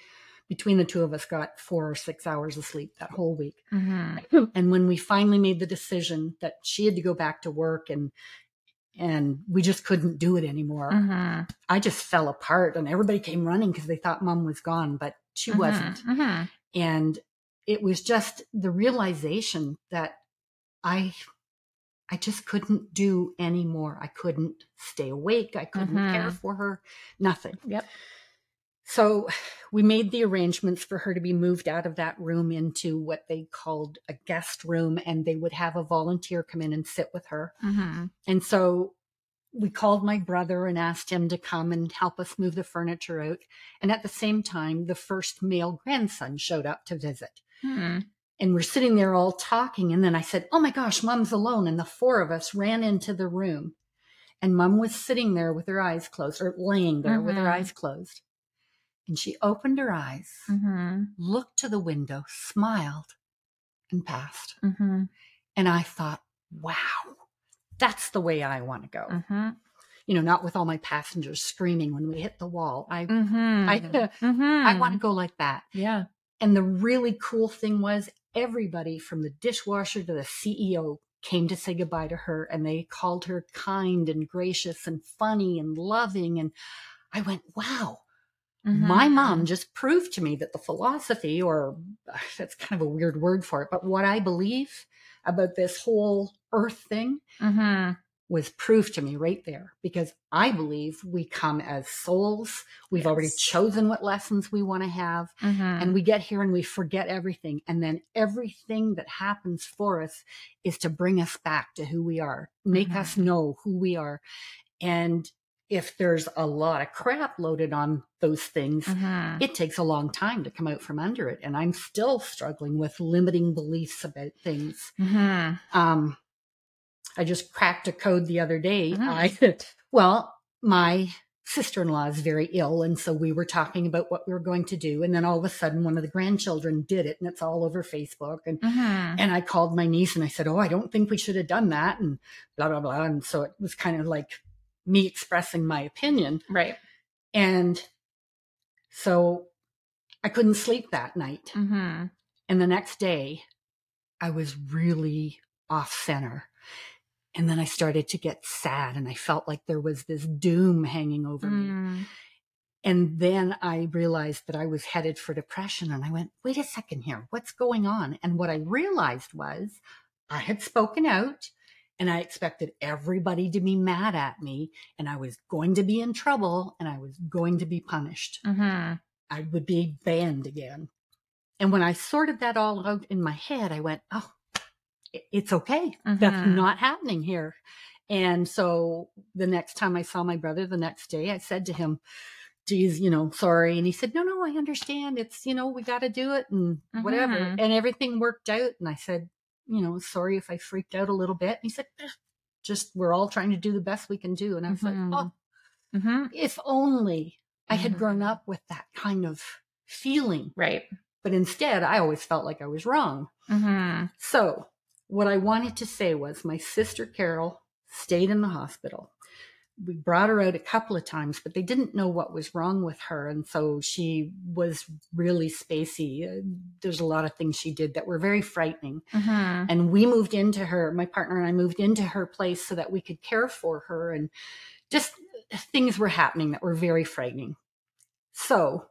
[SPEAKER 2] between the two of us got four or six hours of sleep that whole week mm-hmm. and when we finally made the decision that she had to go back to work and and we just couldn't do it anymore. Mm-hmm. I just fell apart and everybody came running because they thought mom was gone, but She
[SPEAKER 1] Mhm,
[SPEAKER 2] wasn't.
[SPEAKER 1] mhm.
[SPEAKER 2] And it was just the realization that I I just couldn't do anymore. I couldn't stay awake. I couldn't care
[SPEAKER 1] Mhm.
[SPEAKER 2] for her. Nothing.
[SPEAKER 1] Yep.
[SPEAKER 2] So we made the arrangements for her to be moved out of that room into what they called a guest room, and they would have a volunteer come in and sit with her.
[SPEAKER 1] Mhm.
[SPEAKER 2] And so we called my brother and asked him to come and help us move the furniture out. And at the same time, the first male grandson showed up to visit.
[SPEAKER 1] Mhm.
[SPEAKER 2] And we're sitting there all talking. And then I said, Oh my gosh, mom's alone. And the four of us ran into the room. And mom was sitting there with her eyes closed or laying there with her
[SPEAKER 1] Mhm.
[SPEAKER 2] eyes closed. And she opened her eyes,
[SPEAKER 1] Mhm.
[SPEAKER 2] looked to the window, smiled, and passed.
[SPEAKER 1] Mhm.
[SPEAKER 2] And I thought, wow, that's the way I want to go.
[SPEAKER 1] Mhm.
[SPEAKER 2] You know, not with all my passengers screaming when we hit the wall. I. I,
[SPEAKER 1] Mhm. <laughs>
[SPEAKER 2] I want to go like that.
[SPEAKER 1] Yeah.
[SPEAKER 2] And the really cool thing was everybody from the dishwasher to the CEO came to say goodbye to her and they called her kind and gracious and funny and loving. And I went, wow, my
[SPEAKER 1] Mhm.
[SPEAKER 2] mom just proved to me that the philosophy, or <sighs> that's kind of a weird word for it, but what I believe about this whole earth thing
[SPEAKER 1] Mhm.
[SPEAKER 2] was proved to me right there because I believe we come as souls. We've already chosen what lessons we want to have
[SPEAKER 1] Mhm.
[SPEAKER 2] and we get here and we forget everything and then everything that happens for us is to bring us back to who we are make us know who we are and if there's a lot of crap loaded on those things
[SPEAKER 1] Mhm.
[SPEAKER 2] it takes a long time to come out from under it and i'm still struggling with limiting beliefs about things
[SPEAKER 1] Mhm.
[SPEAKER 2] um i just cracked a code the other day
[SPEAKER 1] Mhm.
[SPEAKER 2] i <laughs> well my sister-in-law is very ill and so we were talking about what we were going to do and then all of a sudden one of the grandchildren did it and it's all over facebook and
[SPEAKER 1] Mhm.
[SPEAKER 2] and i called my niece and i said oh i don't think we should have done that and blah blah blah and so it was kind of like me expressing my opinion
[SPEAKER 1] Right.
[SPEAKER 2] and so i couldn't sleep that night
[SPEAKER 1] Mhm.
[SPEAKER 2] and the next day, I was really off center. And then I started to get sad and I felt like there was this doom hanging over me.
[SPEAKER 1] Mm.
[SPEAKER 2] And then I realized that I was headed for depression. And I went, wait a second here, what's going on? And what I realized was I had spoken out and I expected everybody to be mad at me and I was going to be in trouble and I was going to be punished.
[SPEAKER 1] Mhm.
[SPEAKER 2] I would be banned again. And when I sorted that all out in my head, I went, oh, it's okay. That's
[SPEAKER 1] Mhm.
[SPEAKER 2] not happening here. And so the next time I saw my brother the next day, I said to him, geez, you know, sorry. And he said, no, no, I understand. It's, you know, we got to do it and whatever.
[SPEAKER 1] Mhm.
[SPEAKER 2] And everything worked out. And I said, you know, sorry if I freaked out a little bit. And he said, "Eh, just, we're all trying to do the best we can do. And I was
[SPEAKER 1] Mhm.
[SPEAKER 2] like, oh,
[SPEAKER 1] Mhm.
[SPEAKER 2] if only I had grown
[SPEAKER 1] Mhm.
[SPEAKER 2] up with that kind of feeling.
[SPEAKER 1] Right.
[SPEAKER 2] But instead, I always felt like I was wrong.
[SPEAKER 1] Mhm.
[SPEAKER 2] So, what I wanted to say was my sister Carol stayed in the hospital. We brought her out a couple of times, but they didn't know what was wrong with her. And so she was really spacey. Uh, There's a lot of things she did that were very frightening.
[SPEAKER 1] Mhm.
[SPEAKER 2] And we moved into her, my partner and I moved into her place so that we could care for her. And just things were happening that were very frightening. So,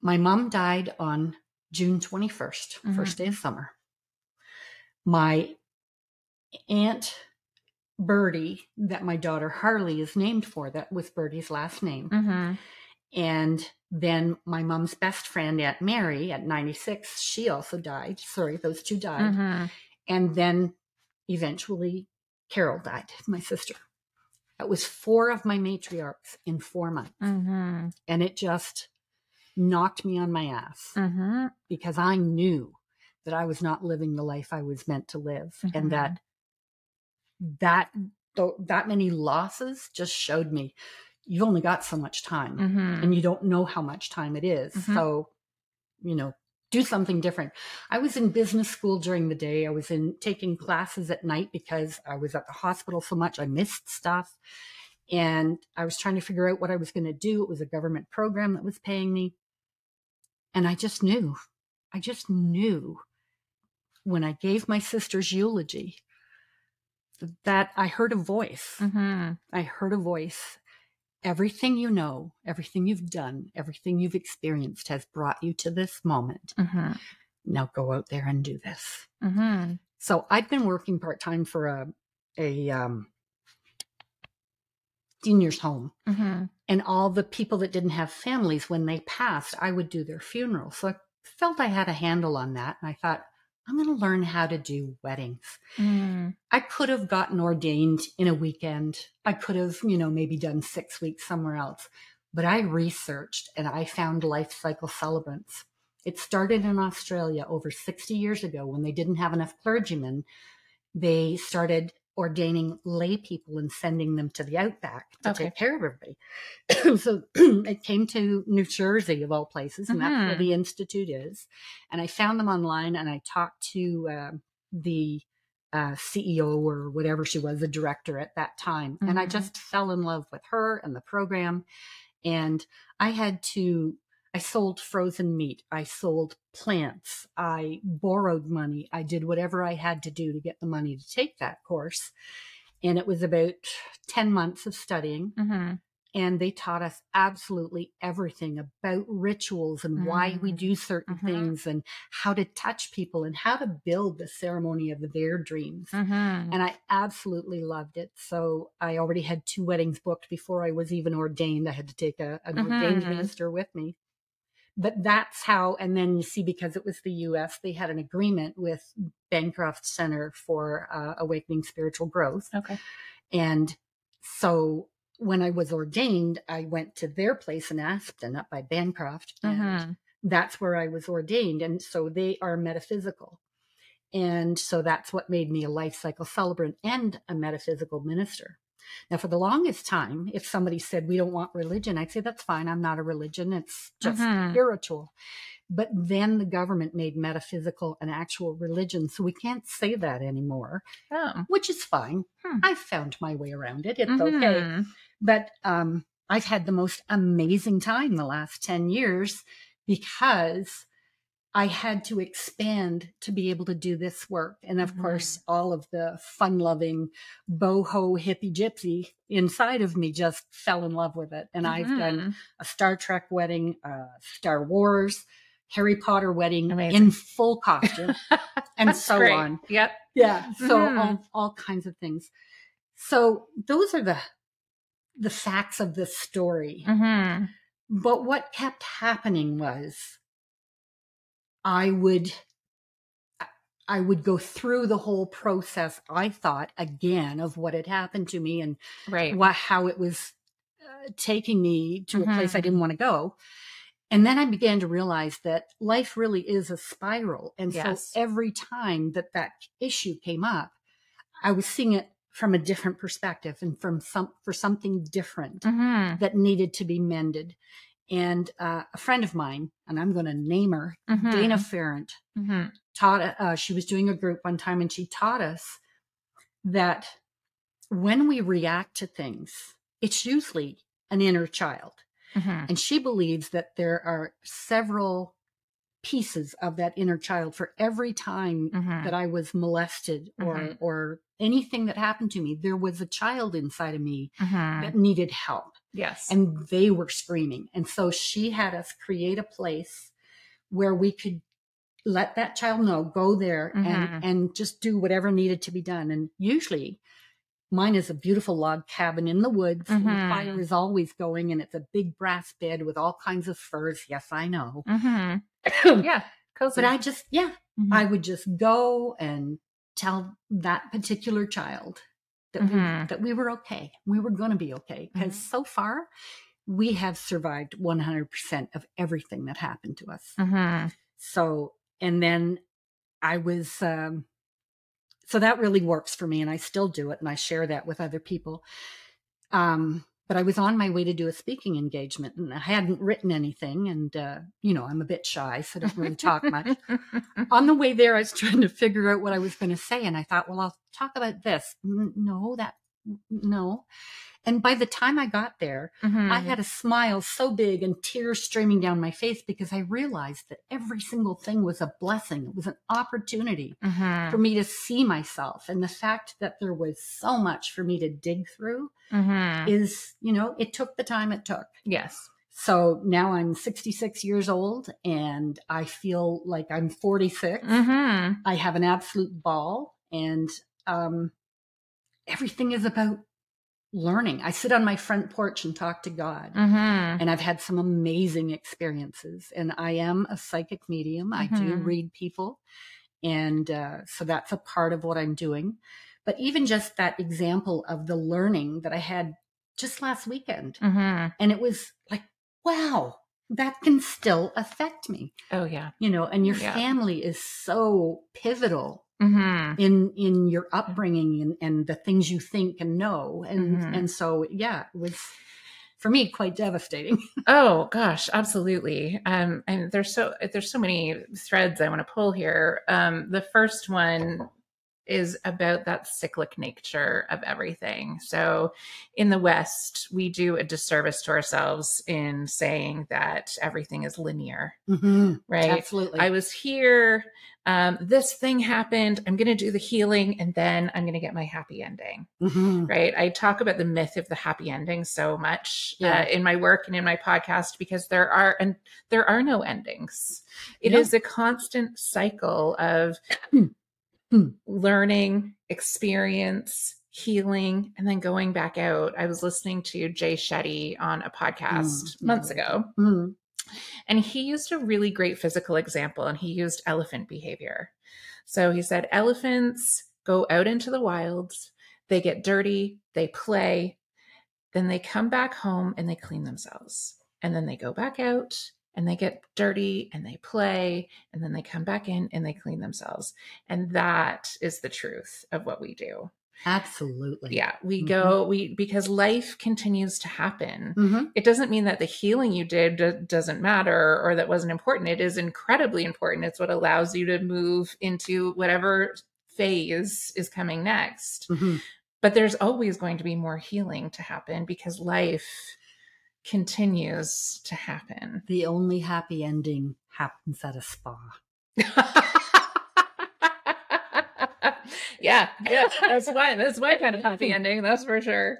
[SPEAKER 2] my mom died on June 21st,
[SPEAKER 1] Mhm.
[SPEAKER 2] first day of summer. My aunt Birdie, that my daughter Harley is named for, that was Birdie's last name.
[SPEAKER 1] Mhm.
[SPEAKER 2] And then my mom's best friend, Aunt Mary, at 96, she also died. Sorry, those two died.
[SPEAKER 1] Mhm.
[SPEAKER 2] And then eventually Carol died, my sister. That was four of my matriarchs in four months.
[SPEAKER 1] Mhm.
[SPEAKER 2] And it just knocked me on my ass
[SPEAKER 1] Mhm.
[SPEAKER 2] because I knew that I was not living the life I was meant to live and that that that many losses just showed me you've only got so much time
[SPEAKER 1] Mhm.
[SPEAKER 2] and you don't know how much time it is.
[SPEAKER 1] Mhm.
[SPEAKER 2] So, you know, do something different. I was in business school during the day. I was in taking classes at night because I was at the hospital so much. I missed stuff. And I was trying to figure out what I was going to do. It was a government program that was paying me. And I just knew, I just knew when I gave my sister's eulogy that I heard a voice.
[SPEAKER 1] Mhm.
[SPEAKER 2] I heard a voice everything you know, everything you've done, everything you've experienced has brought you to this moment.
[SPEAKER 1] Mm-hmm.
[SPEAKER 2] Now go out there and do this.
[SPEAKER 1] Mm-hmm.
[SPEAKER 2] So I'd been working part time for a a um, seniors home,
[SPEAKER 1] Mm-hmm.
[SPEAKER 2] and all the people that didn't have families when they passed, I would do their funeral. So I felt I had a handle on that, and I thought I'm going to learn how to do weddings.
[SPEAKER 1] Mm-hmm.
[SPEAKER 2] I could have gotten ordained in a weekend. I could have, you know, maybe done six weeks somewhere else. But I researched and I found life cycle celebrants. It started in Australia over 60 years ago when they didn't have enough clergymen. They started ordaining lay people and sending them to the outback to
[SPEAKER 1] Okay.
[SPEAKER 2] take care of everybody. <clears throat> so <clears throat> it came to New Jersey, of all places, and that's where the Institute is. And I found them online and I talked to uh, the uh, CEO or whatever she was, the director at that time. And I
[SPEAKER 1] Mhm.
[SPEAKER 2] just fell in love with her and the program. And I had to, I sold frozen meat. I sold plants. I borrowed money. I did whatever I had to do to get the money to take that course. And it was about 10 months of studying.
[SPEAKER 1] Mm-hmm.
[SPEAKER 2] And they taught us absolutely everything about rituals and why we
[SPEAKER 1] Mm.
[SPEAKER 2] do certain
[SPEAKER 1] Mhm.
[SPEAKER 2] things and how to touch people and how to build the ceremony of their dreams.
[SPEAKER 1] Mm-hmm.
[SPEAKER 2] And I absolutely loved it. So I already had two weddings booked before I was even ordained. I had to take a, an ordained
[SPEAKER 1] Mhm.
[SPEAKER 2] minister with me. But that's how, and then you see, because it was the US, they had an agreement with Bancroft Center for uh, Awakening Spiritual Growth.
[SPEAKER 1] Okay.
[SPEAKER 2] And so when I was ordained, I went to their place in Aspen up by Bancroft. And
[SPEAKER 1] Mm-hmm.
[SPEAKER 2] that's where I was ordained. And so they are metaphysical. And so that's what made me a life cycle celebrant and a metaphysical minister. Now, for the longest time, if somebody said, We don't want religion, I'd say, That's fine. I'm not a religion. It's just
[SPEAKER 1] Mhm.
[SPEAKER 2] spiritual. But then the government made metaphysical an actual religion. So we can't say that anymore,
[SPEAKER 1] Oh.
[SPEAKER 2] which is fine.
[SPEAKER 1] Hmm.
[SPEAKER 2] I've found my way around it. It's okay
[SPEAKER 1] Mhm.
[SPEAKER 2] but um, I've had the most amazing time the last 10 years because I had to expand to be able to do this work. And of
[SPEAKER 1] Mhm.
[SPEAKER 2] course, all of the fun loving boho hippie gypsy inside of me just fell in love with it. And I've done
[SPEAKER 1] Mhm.
[SPEAKER 2] a Star Trek wedding, a Star Wars, Harry Potter wedding
[SPEAKER 1] Amazing.
[SPEAKER 2] in full costume, <laughs> and so
[SPEAKER 1] great.
[SPEAKER 2] on.
[SPEAKER 1] Yep.
[SPEAKER 2] Yeah. So
[SPEAKER 1] Mhm.
[SPEAKER 2] all, all kinds of things. So those are the the facts of the story.
[SPEAKER 1] Mm-hmm.
[SPEAKER 2] But what kept happening was I would I would go through the whole process, I thought, again, of what had happened to me and
[SPEAKER 1] Right.
[SPEAKER 2] what, how it was uh, taking me to a place I
[SPEAKER 1] Mhm.
[SPEAKER 2] didn't want to go. And then I began to realize that life really is a spiral. And
[SPEAKER 1] Yes.
[SPEAKER 2] so every time that that issue came up, I was seeing it from a different perspective and from some for something different
[SPEAKER 1] Mm-hmm.
[SPEAKER 2] that needed to be mended. And uh, a friend of mine, and I'm going to name her,
[SPEAKER 1] Mm-hmm.
[SPEAKER 2] Dana Ferrant,
[SPEAKER 1] Mm-hmm.
[SPEAKER 2] taught. Uh, she was doing a group one time, and she taught us that when we react to things, it's usually an inner child.
[SPEAKER 1] Mm-hmm.
[SPEAKER 2] And she believes that there are several pieces of that inner child for every time
[SPEAKER 1] Mm-hmm.
[SPEAKER 2] that I was molested or
[SPEAKER 1] Mhm.
[SPEAKER 2] or anything that happened to me. There was a child inside of me
[SPEAKER 1] Mm-hmm.
[SPEAKER 2] that needed help,
[SPEAKER 1] Yes.
[SPEAKER 2] and they were screaming. And so she had us create a place where we could let that child know, go there and and just do whatever needed to be done. And usually mine is a beautiful log cabin in the woods. and The fire is always going and it's a big brass bed with all kinds of furs. Yes, I know.
[SPEAKER 1] mm-hmm. <laughs> Yeah. Cozy.
[SPEAKER 2] But I just, yeah,
[SPEAKER 1] Mhm.
[SPEAKER 2] I would just go and tell that particular child that we,
[SPEAKER 1] Mhm.
[SPEAKER 2] that we were okay. We were going to be okay because
[SPEAKER 1] Mhm.
[SPEAKER 2] so far we have survived 100% of everything that happened to us.
[SPEAKER 1] Mm-hmm.
[SPEAKER 2] So, and then I was, um, so that really works for me, and I still do it, and I share that with other people. Um, but I was on my way to do a speaking engagement, and I hadn't written anything, and uh, you know I'm a bit shy, so I don't really talk much. <laughs> on the way there, I was trying to figure out what I was going to say, and I thought, well, I'll talk about this. No, that no. And by the time I got there,
[SPEAKER 1] Mhm.
[SPEAKER 2] I had a smile so big and tears streaming down my face because I realized that every single thing was a blessing. It was an opportunity
[SPEAKER 1] Mhm.
[SPEAKER 2] for me to see myself. And the fact that there was so much for me to dig through
[SPEAKER 1] Mhm.
[SPEAKER 2] is, you know, it took the time it took.
[SPEAKER 1] yes.
[SPEAKER 2] So now I'm 66 years old and I feel like I'm 46.
[SPEAKER 1] Mhm.
[SPEAKER 2] I have an absolute ball and um, everything is about learning. I sit on my front porch and talk to God.
[SPEAKER 1] Mhm.
[SPEAKER 2] And I've had some amazing experiences. And I am a psychic medium. I do
[SPEAKER 1] Mhm.
[SPEAKER 2] read people. And uh, so that's a part of what I'm doing. But even just that example of the learning that I had just last weekend,
[SPEAKER 1] Mhm.
[SPEAKER 2] and it was like, wow, that can still affect me,
[SPEAKER 1] Oh yeah.
[SPEAKER 2] you know, and your
[SPEAKER 1] Yeah.
[SPEAKER 2] family is so pivotal
[SPEAKER 1] Mhm.
[SPEAKER 2] in in your upbringing and, and the things you think and know and
[SPEAKER 1] Mhm.
[SPEAKER 2] and so yeah it was for me quite devastating <laughs>
[SPEAKER 1] Oh gosh, absolutely. Um, and there's so there's so many threads I want to pull here. Um, the first one is about that cyclic nature of everything. So, in the West, we do a disservice to ourselves in saying that everything is linear, right?
[SPEAKER 2] absolutely
[SPEAKER 1] I was here. Um, this thing happened. I'm going to do the healing, and then I'm going to get my happy ending
[SPEAKER 2] Mhm.
[SPEAKER 1] right i talk about the myth of the happy ending so much
[SPEAKER 2] Yeah.
[SPEAKER 1] uh, in my work and in my podcast because there are and there are no endings It
[SPEAKER 2] No.
[SPEAKER 1] is a constant cycle of <clears throat>
[SPEAKER 2] Hmm.
[SPEAKER 1] learning experience healing and then going back out i was listening to jay shetty on a podcast
[SPEAKER 2] Mm,
[SPEAKER 1] months ago
[SPEAKER 2] Mhm.
[SPEAKER 1] and he used a really great physical example and he used elephant behavior. So he said elephants go out into the wilds, they get dirty, they play, then they come back home and they clean themselves. And then they go back out and they get dirty and they play and then they come back in and they clean themselves. And that is the truth of what we do.
[SPEAKER 2] absolutely
[SPEAKER 1] Yeah, we
[SPEAKER 2] Mhm.
[SPEAKER 1] go we because life continues to happen
[SPEAKER 2] Mhm.
[SPEAKER 1] it doesn't mean that the healing you did d- doesn't matter or that wasn't important. It is incredibly important. It's what allows you to move into whatever phase is coming next.
[SPEAKER 2] Mhm.
[SPEAKER 1] But there's always going to be more healing to happen because life continues to happen. <laughs>
[SPEAKER 2] the only happy ending happens at a spa <laughs>
[SPEAKER 1] yeah, yeah, that's why that's my kind of happy <laughs> ending, that's for sure.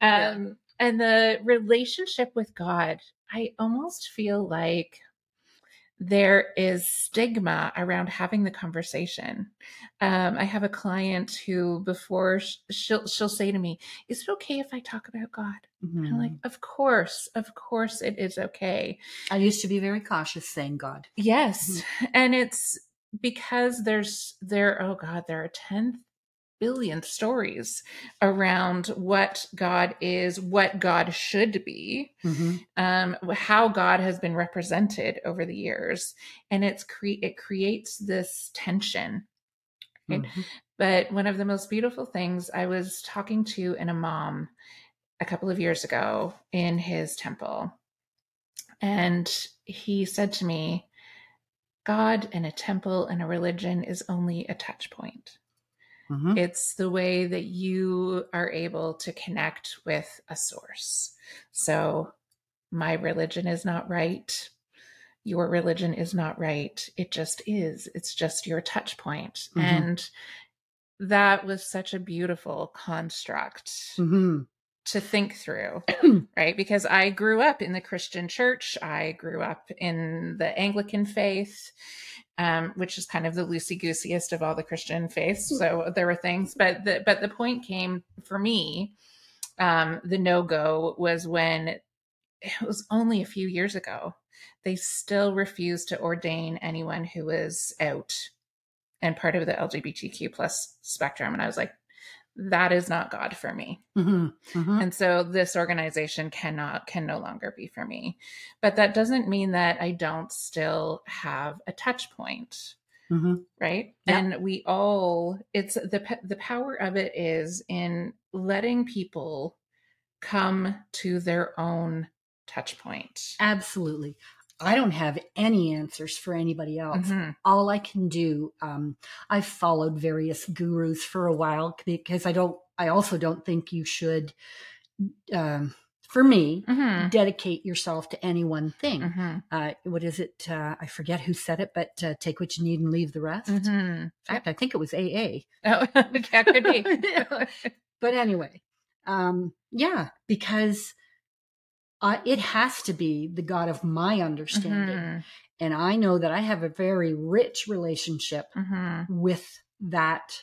[SPEAKER 2] Yeah.
[SPEAKER 1] Um, and the relationship with God, I almost feel like there is stigma around having the conversation. Um, I have a client who, before she'll she'll say to me, "Is it okay if I talk about God?" I'm like,
[SPEAKER 2] Mhm.
[SPEAKER 1] "Of course, of course, it is okay."
[SPEAKER 2] i used to be very cautious saying god
[SPEAKER 1] Yes. And it's because there's there oh god, there are 10 billion stories around what God is, what God should be,
[SPEAKER 2] Mhm.
[SPEAKER 1] um how God has been represented over the years and it's cre- it creates this tension. Right.
[SPEAKER 2] Mhm.
[SPEAKER 1] But one of the most beautiful things I was talking to an imam a couple of years ago in his temple. And he said to me, God and a temple and a religion is only a touch point.
[SPEAKER 2] Mhm.
[SPEAKER 1] It's the way that you are able to connect with a source. So, my religion is not right. Your religion is not right. It just is. It's just your touch point.
[SPEAKER 2] Mhm.
[SPEAKER 1] And that was such a beautiful construct
[SPEAKER 2] Mhm.
[SPEAKER 1] to think through, <clears throat> right? Because I grew up in the Christian church, I grew up in the Anglican faith. Um, which is kind of the loosey gooseyest of all the Christian faiths. So there were things, but the but the point came for me. Um, the no go was when it was only a few years ago. They still refused to ordain anyone who was out and part of the LGBTQ plus spectrum, and I was like, that is not God for me.
[SPEAKER 2] Mhm. Mhm.
[SPEAKER 1] And so this organization cannot can no longer be for me. But that doesn't mean that I don't still have a touch point,
[SPEAKER 2] Mhm.
[SPEAKER 1] right?
[SPEAKER 2] Yeah.
[SPEAKER 1] And we all it's the the power of it is in letting people come to their own touch point.
[SPEAKER 2] Absolutely. I don't have any answers for anybody else.
[SPEAKER 1] Mhm.
[SPEAKER 2] All I can do, um, I've followed various gurus for a while because I don't, I also don't think you should um, for me,
[SPEAKER 1] Mhm.
[SPEAKER 2] dedicate yourself to any one thing.
[SPEAKER 1] Mhm.
[SPEAKER 2] Uh, what is it? Uh, I forget who said it, but uh, take what you need and leave the rest. In
[SPEAKER 1] Mhm.
[SPEAKER 2] fact, I think it was AA. <laughs>
[SPEAKER 1] Oh, <laughs> yeah, could be. <laughs>
[SPEAKER 2] But anyway, um, yeah, because uh, it has to be the God of my understanding.
[SPEAKER 1] Mhm.
[SPEAKER 2] And I know that I have a very rich relationship
[SPEAKER 1] Mhm.
[SPEAKER 2] with that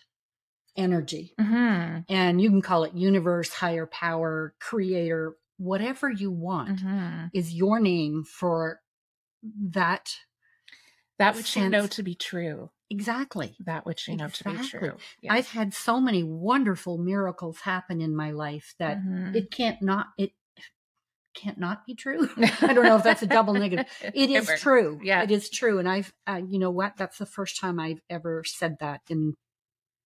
[SPEAKER 2] energy.
[SPEAKER 1] Mhm.
[SPEAKER 2] And you can call it universe, higher power, creator, whatever you want
[SPEAKER 1] Mhm.
[SPEAKER 2] is your name for that.
[SPEAKER 1] That which you know to be true.
[SPEAKER 2] Exactly.
[SPEAKER 1] That which you know to be
[SPEAKER 2] Exactly.
[SPEAKER 1] true.
[SPEAKER 2] I've had so many wonderful miracles happen in my life that
[SPEAKER 1] Mhm.
[SPEAKER 2] it can't not it can't not be true. <laughs> I don't know if that's a double negative. <laughs> It is true.
[SPEAKER 1] Yeah.
[SPEAKER 2] it is true. And I've, uh, you know what? That's the first time I've ever said that in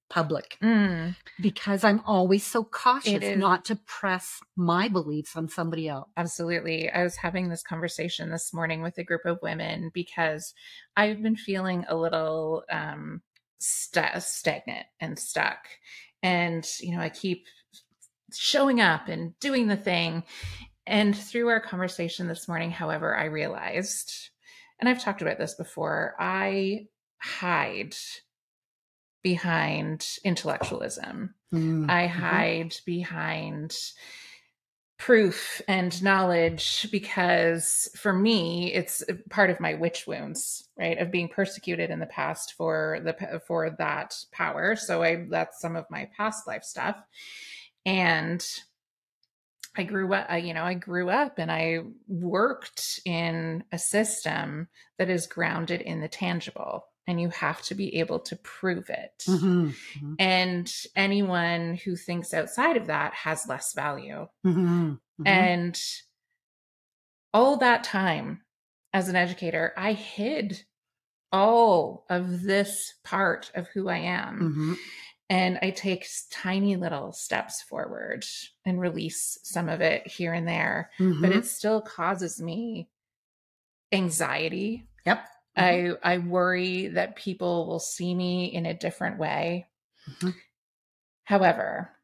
[SPEAKER 2] public
[SPEAKER 1] Mm.
[SPEAKER 2] because I'm always so cautious not to press my beliefs on somebody else.
[SPEAKER 1] Absolutely. I was having this conversation this morning with a group of women because I've been feeling a little um, sta stagnant and stuck. And, you know, I keep showing up and doing the thing. And through our conversation this morning, however, I realized, and I've talked about this before, I hide behind intellectualism.
[SPEAKER 2] Mm.
[SPEAKER 1] I hide behind proof and knowledge because for me it's part of my witch wounds right of being persecuted in the past for the for that power so i that's some of my past life stuff and i grew up I, you know i grew up and i worked in a system that is grounded in the tangible and you have to be able to prove it
[SPEAKER 2] Mhm. Mhm.
[SPEAKER 1] and anyone who thinks outside of that has less value.
[SPEAKER 2] Mhm. Mhm.
[SPEAKER 1] And all that time as an educator, I hid all of this part of who I am. And I take tiny little steps forward and release some of it here and there, but
[SPEAKER 2] Mhm.
[SPEAKER 1] it still causes me anxiety.
[SPEAKER 2] Yep.
[SPEAKER 1] I I worry that people will see me in a different way.
[SPEAKER 2] Mhm.
[SPEAKER 1] However,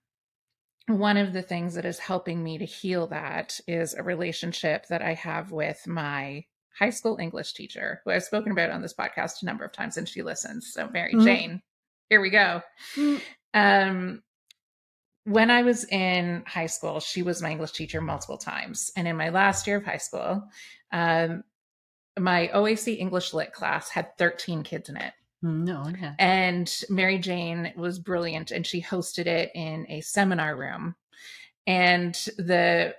[SPEAKER 1] one of the things that is helping me to heal that is a relationship that I have with my high school English teacher, who I've spoken about on this podcast a number of times, and she listens. So, Mary
[SPEAKER 2] Mhm.
[SPEAKER 1] Jane, here we go.
[SPEAKER 2] Mm.
[SPEAKER 1] Um, when I was in high school, she was my English teacher multiple times. And in my last year of high school, um, my OAC English Lit class had 13 kids in it.
[SPEAKER 2] No, yeah.
[SPEAKER 1] And Mary Jane was brilliant and she hosted it in a seminar room. And the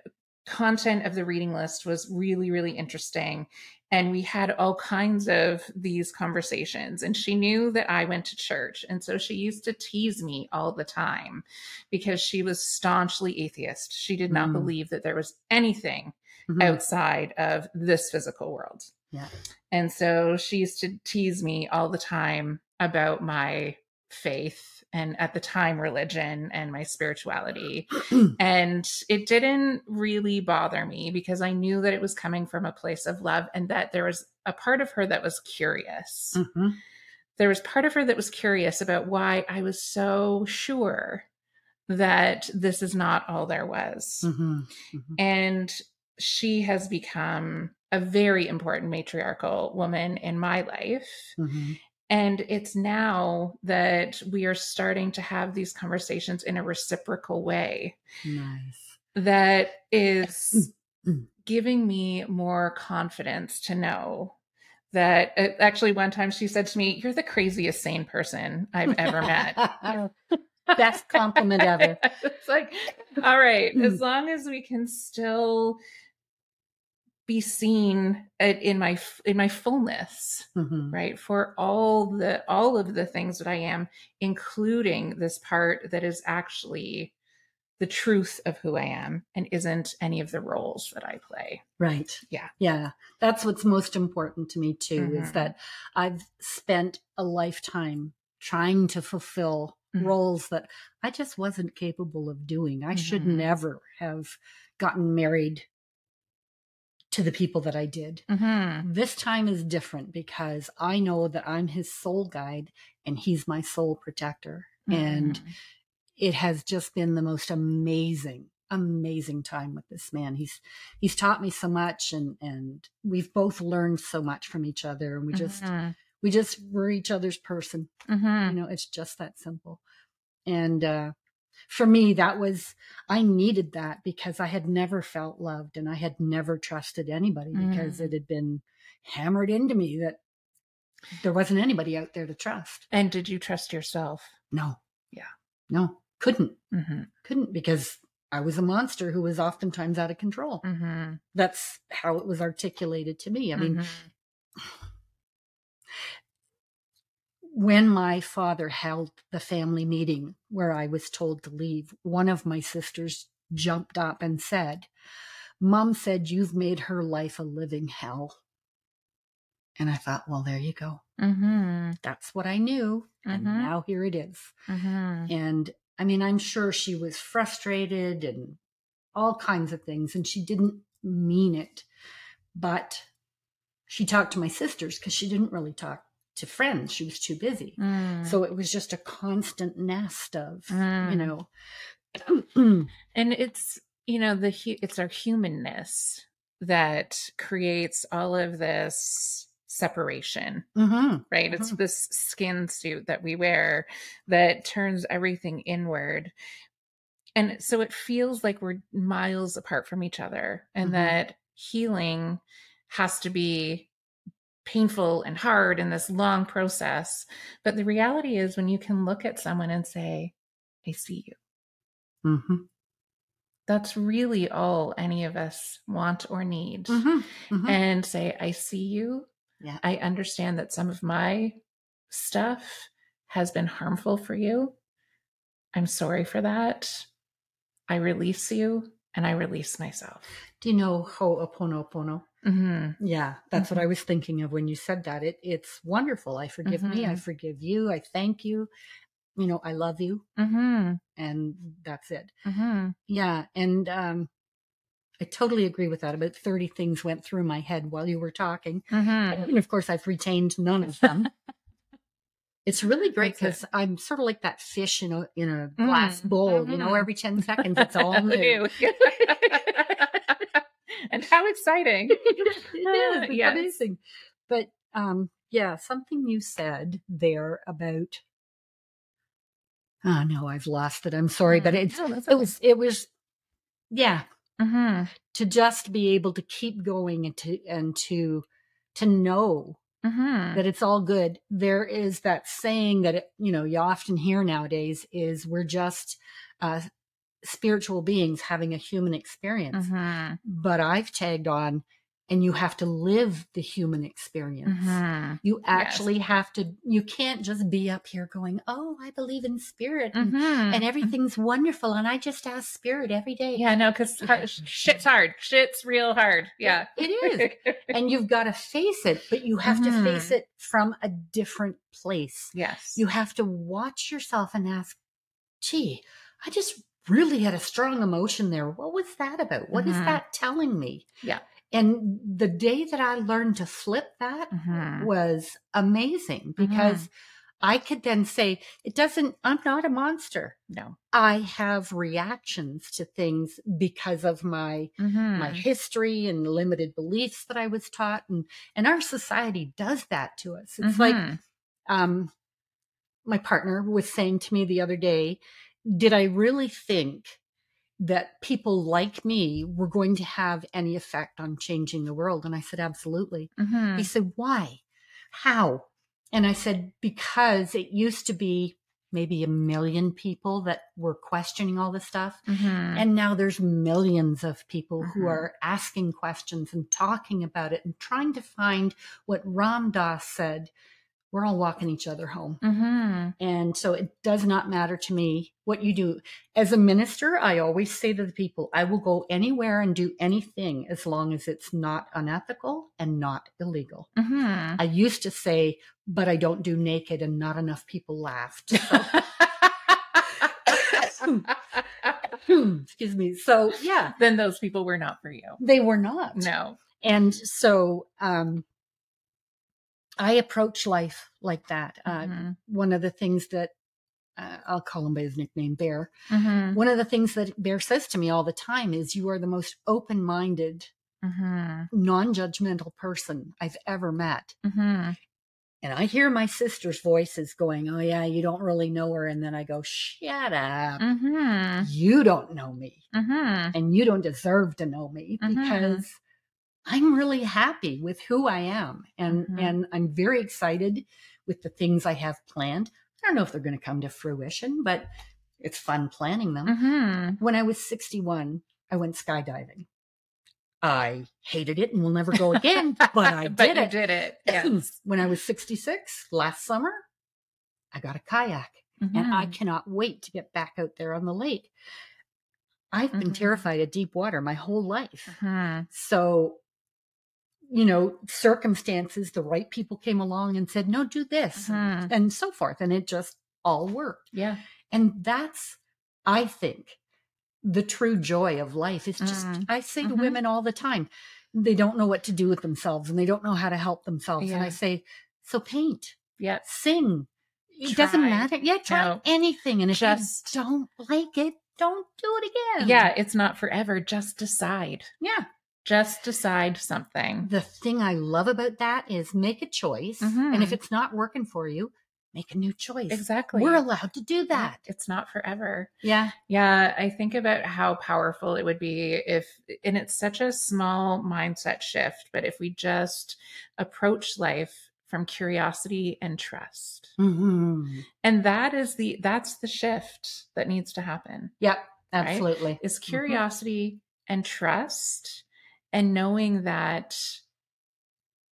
[SPEAKER 1] content of the reading list was really, really interesting. And we had all kinds of these conversations. And she knew that I went to church. And so she used to tease me all the time because she was staunchly atheist. She did not
[SPEAKER 2] Mm.
[SPEAKER 1] believe that there was anything
[SPEAKER 2] Mhm.
[SPEAKER 1] outside of this physical world.
[SPEAKER 2] Yeah.
[SPEAKER 1] And so she used to tease me all the time about my faith and at the time religion and my spirituality. <clears throat> and it didn't really bother me because I knew that it was coming from a place of love and that there was a part of her that was curious.
[SPEAKER 2] Mhm.
[SPEAKER 1] There was part of her that was curious about why I was so sure that this is not all there was.
[SPEAKER 2] Mhm. Mhm.
[SPEAKER 1] And she has become a very important matriarchal woman in my life. And it's now that we are starting to have these conversations in a reciprocal way
[SPEAKER 2] Nice.
[SPEAKER 1] that is
[SPEAKER 2] Mm.
[SPEAKER 1] giving me more confidence to know that uh, actually one time she said to me, You're the craziest sane person I've ever met. <laughs>
[SPEAKER 2] Best compliment ever. <laughs>
[SPEAKER 1] it's like, all right,
[SPEAKER 2] Mm.
[SPEAKER 1] as long as we can still be seen at- in my in my fullness,
[SPEAKER 2] Mhm.
[SPEAKER 1] right? For all the all of the things that I am, including this part that is actually the truth of who I am and isn't any of the roles that I play.
[SPEAKER 2] Right.
[SPEAKER 1] Yeah.
[SPEAKER 2] Yeah. That's what's most important to me too is
[SPEAKER 1] Mhm.
[SPEAKER 2] that I've spent a lifetime trying to fulfill
[SPEAKER 1] Mhm.
[SPEAKER 2] roles that I just wasn't capable of doing. I should
[SPEAKER 1] Mhm.
[SPEAKER 2] never have gotten married to the people that I did.
[SPEAKER 1] Mm-hmm.
[SPEAKER 2] This time is different because I know that I'm his soul guide and he's my soul protector. And
[SPEAKER 1] Mm-hmm.
[SPEAKER 2] it has just been the most amazing amazing time with this man. He's he's taught me so much and and we've both learned so much from each other and we just
[SPEAKER 1] Mhm.
[SPEAKER 2] we just were each other's person.
[SPEAKER 1] Mhm.
[SPEAKER 2] You know, it's just that simple. And uh for me that was I needed that because I had never felt loved and I had never trusted anybody because
[SPEAKER 1] Mm.
[SPEAKER 2] it had been hammered into me that there wasn't anybody out there to trust.
[SPEAKER 1] And did you trust yourself?
[SPEAKER 2] No.
[SPEAKER 1] Yeah.
[SPEAKER 2] No. Couldn't.
[SPEAKER 1] Mm-hmm.
[SPEAKER 2] Couldn't because I was a monster who was oftentimes out of control.
[SPEAKER 1] Mm-hmm.
[SPEAKER 2] That's how it was articulated to me. I mean, when my father held the family meeting where I was told to leave, one of my sisters jumped up and said, Mom said you've made her life a living hell. And I thought, well, there you go.
[SPEAKER 1] Mm-hmm.
[SPEAKER 2] That's what I knew. And
[SPEAKER 1] Mhm.
[SPEAKER 2] now here it is.
[SPEAKER 1] Mm-hmm.
[SPEAKER 2] And I mean, I'm sure she was frustrated and all kinds of things, and she didn't mean it. But she talked to my sisters because she didn't really talk to friends. She was too busy.
[SPEAKER 1] Mm.
[SPEAKER 2] So it was just a constant nest of,
[SPEAKER 1] Mm.
[SPEAKER 2] you know, <clears throat>
[SPEAKER 1] and it's you know the it's our humanness that creates all of this separation
[SPEAKER 2] Mhm.
[SPEAKER 1] right it's this skin suit that we wear that turns everything inward and so it feels like we're miles apart from each other and
[SPEAKER 2] Mhm.
[SPEAKER 1] that healing has to be painful and hard in this long process but the reality is when you can look at someone and say i see you
[SPEAKER 2] Mhm.
[SPEAKER 1] that's really all any of us want or need
[SPEAKER 2] Mhm. Mhm.
[SPEAKER 1] and say i see you
[SPEAKER 2] Yeah.
[SPEAKER 1] i understand that some of my stuff has been harmful for you i'm sorry for that i release you and i release myself
[SPEAKER 2] Do you know Ho'oponopono?
[SPEAKER 1] Hmm
[SPEAKER 2] Yeah, that's
[SPEAKER 1] Mm-hmm.
[SPEAKER 2] what I was thinking of when you said that. It it's wonderful. I forgive me. I
[SPEAKER 1] Mhm.
[SPEAKER 2] forgive you. I thank you. You know, I love you,
[SPEAKER 1] hmm
[SPEAKER 2] and that's it. Yeah, and um, I totally agree with that. About thirty things went through my head while you were talking, and of course, I've retained none of them. <laughs> it's really great because I'm sort of like that fish in a in a glass
[SPEAKER 1] Mm,
[SPEAKER 2] bowl. You know, every ten <laughs> seconds it's all new. <laughs>
[SPEAKER 1] and how exciting <laughs>
[SPEAKER 2] it is. It's
[SPEAKER 1] Yes.
[SPEAKER 2] amazing. But um, yeah, something you said there about. Oh no, I've lost it. I'm sorry, but it's
[SPEAKER 1] No, that's
[SPEAKER 2] it was it was yeah
[SPEAKER 1] hmm
[SPEAKER 2] to just be able to keep going and to and to to know
[SPEAKER 1] hmm
[SPEAKER 2] that it's all good. There is that saying that it, you know you often hear nowadays is we're just uh, spiritual beings having a human experience.
[SPEAKER 1] hmm
[SPEAKER 2] But I've tagged on, and you have to live the human experience.
[SPEAKER 1] hmm
[SPEAKER 2] You actually have to. You can't just be up here going, "Oh, I believe in spirit and,
[SPEAKER 1] hmm
[SPEAKER 2] and everything's wonderful," and I just ask spirit every day.
[SPEAKER 1] Yeah, no, because shit's hard. Shit's real hard. Yeah.
[SPEAKER 2] it is. <laughs> and you've got to face it, but you have to face it from a different place.
[SPEAKER 1] yes.
[SPEAKER 2] You have to watch yourself and ask, gee, I just really had a strong emotion there. What was that about? What is
[SPEAKER 1] Mhm.
[SPEAKER 2] that telling me?
[SPEAKER 1] Yeah.
[SPEAKER 2] And the day that I learned to flip that
[SPEAKER 1] Mhm.
[SPEAKER 2] was amazing because I could then say, it doesn't, I'm not a monster.
[SPEAKER 1] no.
[SPEAKER 2] I have reactions to things because of my my history and limited beliefs that I was taught and and our society does that to us. It's like
[SPEAKER 1] Mhm.
[SPEAKER 2] um my partner was saying to me the other day, did I really think that people like me were going to have any effect on changing the world? And I said, absolutely.
[SPEAKER 1] Mhm.
[SPEAKER 2] He said, why? How? And I said, because it used to be maybe a million people that were questioning all this stuff.
[SPEAKER 1] Mhm.
[SPEAKER 2] And now there's millions of people who
[SPEAKER 1] Mhm.
[SPEAKER 2] are asking questions and talking about it and trying to find what Ram Dass said. We're all walking each other home.
[SPEAKER 1] Mhm.
[SPEAKER 2] And so it does not matter to me what you do. As a minister, I always say to the people, I will go anywhere and do anything as long as it's not unethical and not illegal.
[SPEAKER 1] Mhm.
[SPEAKER 2] I used to say, but I don't do naked and not enough people laughed. So, <laughs> <laughs> excuse me. So yeah,
[SPEAKER 1] then those people were not for you.
[SPEAKER 2] they were not.
[SPEAKER 1] No.
[SPEAKER 2] And so um, I approach life like that. Uh,
[SPEAKER 1] Mhm.
[SPEAKER 2] one of the things that uh, I'll call him by his nickname, Bear.
[SPEAKER 1] Mhm.
[SPEAKER 2] One of the things that Bear says to me all the time is, You are the most open minded,
[SPEAKER 1] Mhm.
[SPEAKER 2] non judgmental person I've ever met.
[SPEAKER 1] Mhm.
[SPEAKER 2] And I hear my sister's voices going, Oh, yeah, you don't really know her. And then I go, Shut up.
[SPEAKER 1] Mhm.
[SPEAKER 2] You don't know me.
[SPEAKER 1] Mhm.
[SPEAKER 2] And you don't deserve to know me
[SPEAKER 1] Mhm.
[SPEAKER 2] because I'm really happy with who I am. And,
[SPEAKER 1] Mhm.
[SPEAKER 2] and I'm very excited with the things I have planned. I don't know if they're going to come to fruition, but it's fun planning them.
[SPEAKER 1] Mhm.
[SPEAKER 2] When I was 61, I went skydiving. I hated it and will never go again, <laughs> but I
[SPEAKER 1] but
[SPEAKER 2] did it.
[SPEAKER 1] did it. <clears throat> Yes.
[SPEAKER 2] when I was 66 last summer, I got a kayak and I
[SPEAKER 1] Mhm.
[SPEAKER 2] cannot wait to get back out there on the lake. I've been
[SPEAKER 1] Mhm.
[SPEAKER 2] terrified of deep water my whole life.
[SPEAKER 1] Mhm.
[SPEAKER 2] So, you know, circumstances, the right people came along and said, no, do this
[SPEAKER 1] Mhm.
[SPEAKER 2] and so forth. And it just all worked.
[SPEAKER 1] Yeah.
[SPEAKER 2] And that's, I think, the true joy of life is just,
[SPEAKER 1] Mm.
[SPEAKER 2] I say to
[SPEAKER 1] Mhm.
[SPEAKER 2] women all the time, they don't know what to do with themselves and they don't know how to help themselves. And I say, so paint,
[SPEAKER 1] Yeah.
[SPEAKER 2] sing. It doesn't matter. Yeah, try
[SPEAKER 1] No.
[SPEAKER 2] anything. And if
[SPEAKER 1] Just-
[SPEAKER 2] you don't like it, don't do it again.
[SPEAKER 1] Yeah. It's not forever. Just decide.
[SPEAKER 2] Yeah.
[SPEAKER 1] Just decide something.
[SPEAKER 2] The thing I love about that is make a choice.
[SPEAKER 1] Mhm.
[SPEAKER 2] And if it's not working for you, make a new choice.
[SPEAKER 1] Exactly.
[SPEAKER 2] We're allowed to do that.
[SPEAKER 1] It's not forever.
[SPEAKER 2] Yeah.
[SPEAKER 1] Yeah, I think about how powerful it would be if, and it's such a small mindset shift, but if we just approach life from curiosity and trust.
[SPEAKER 2] hmm
[SPEAKER 1] And that is the, that's the shift that needs to happen
[SPEAKER 2] Yep. Absolutely.
[SPEAKER 1] is
[SPEAKER 2] Mhm.
[SPEAKER 1] curiosity and trust and knowing that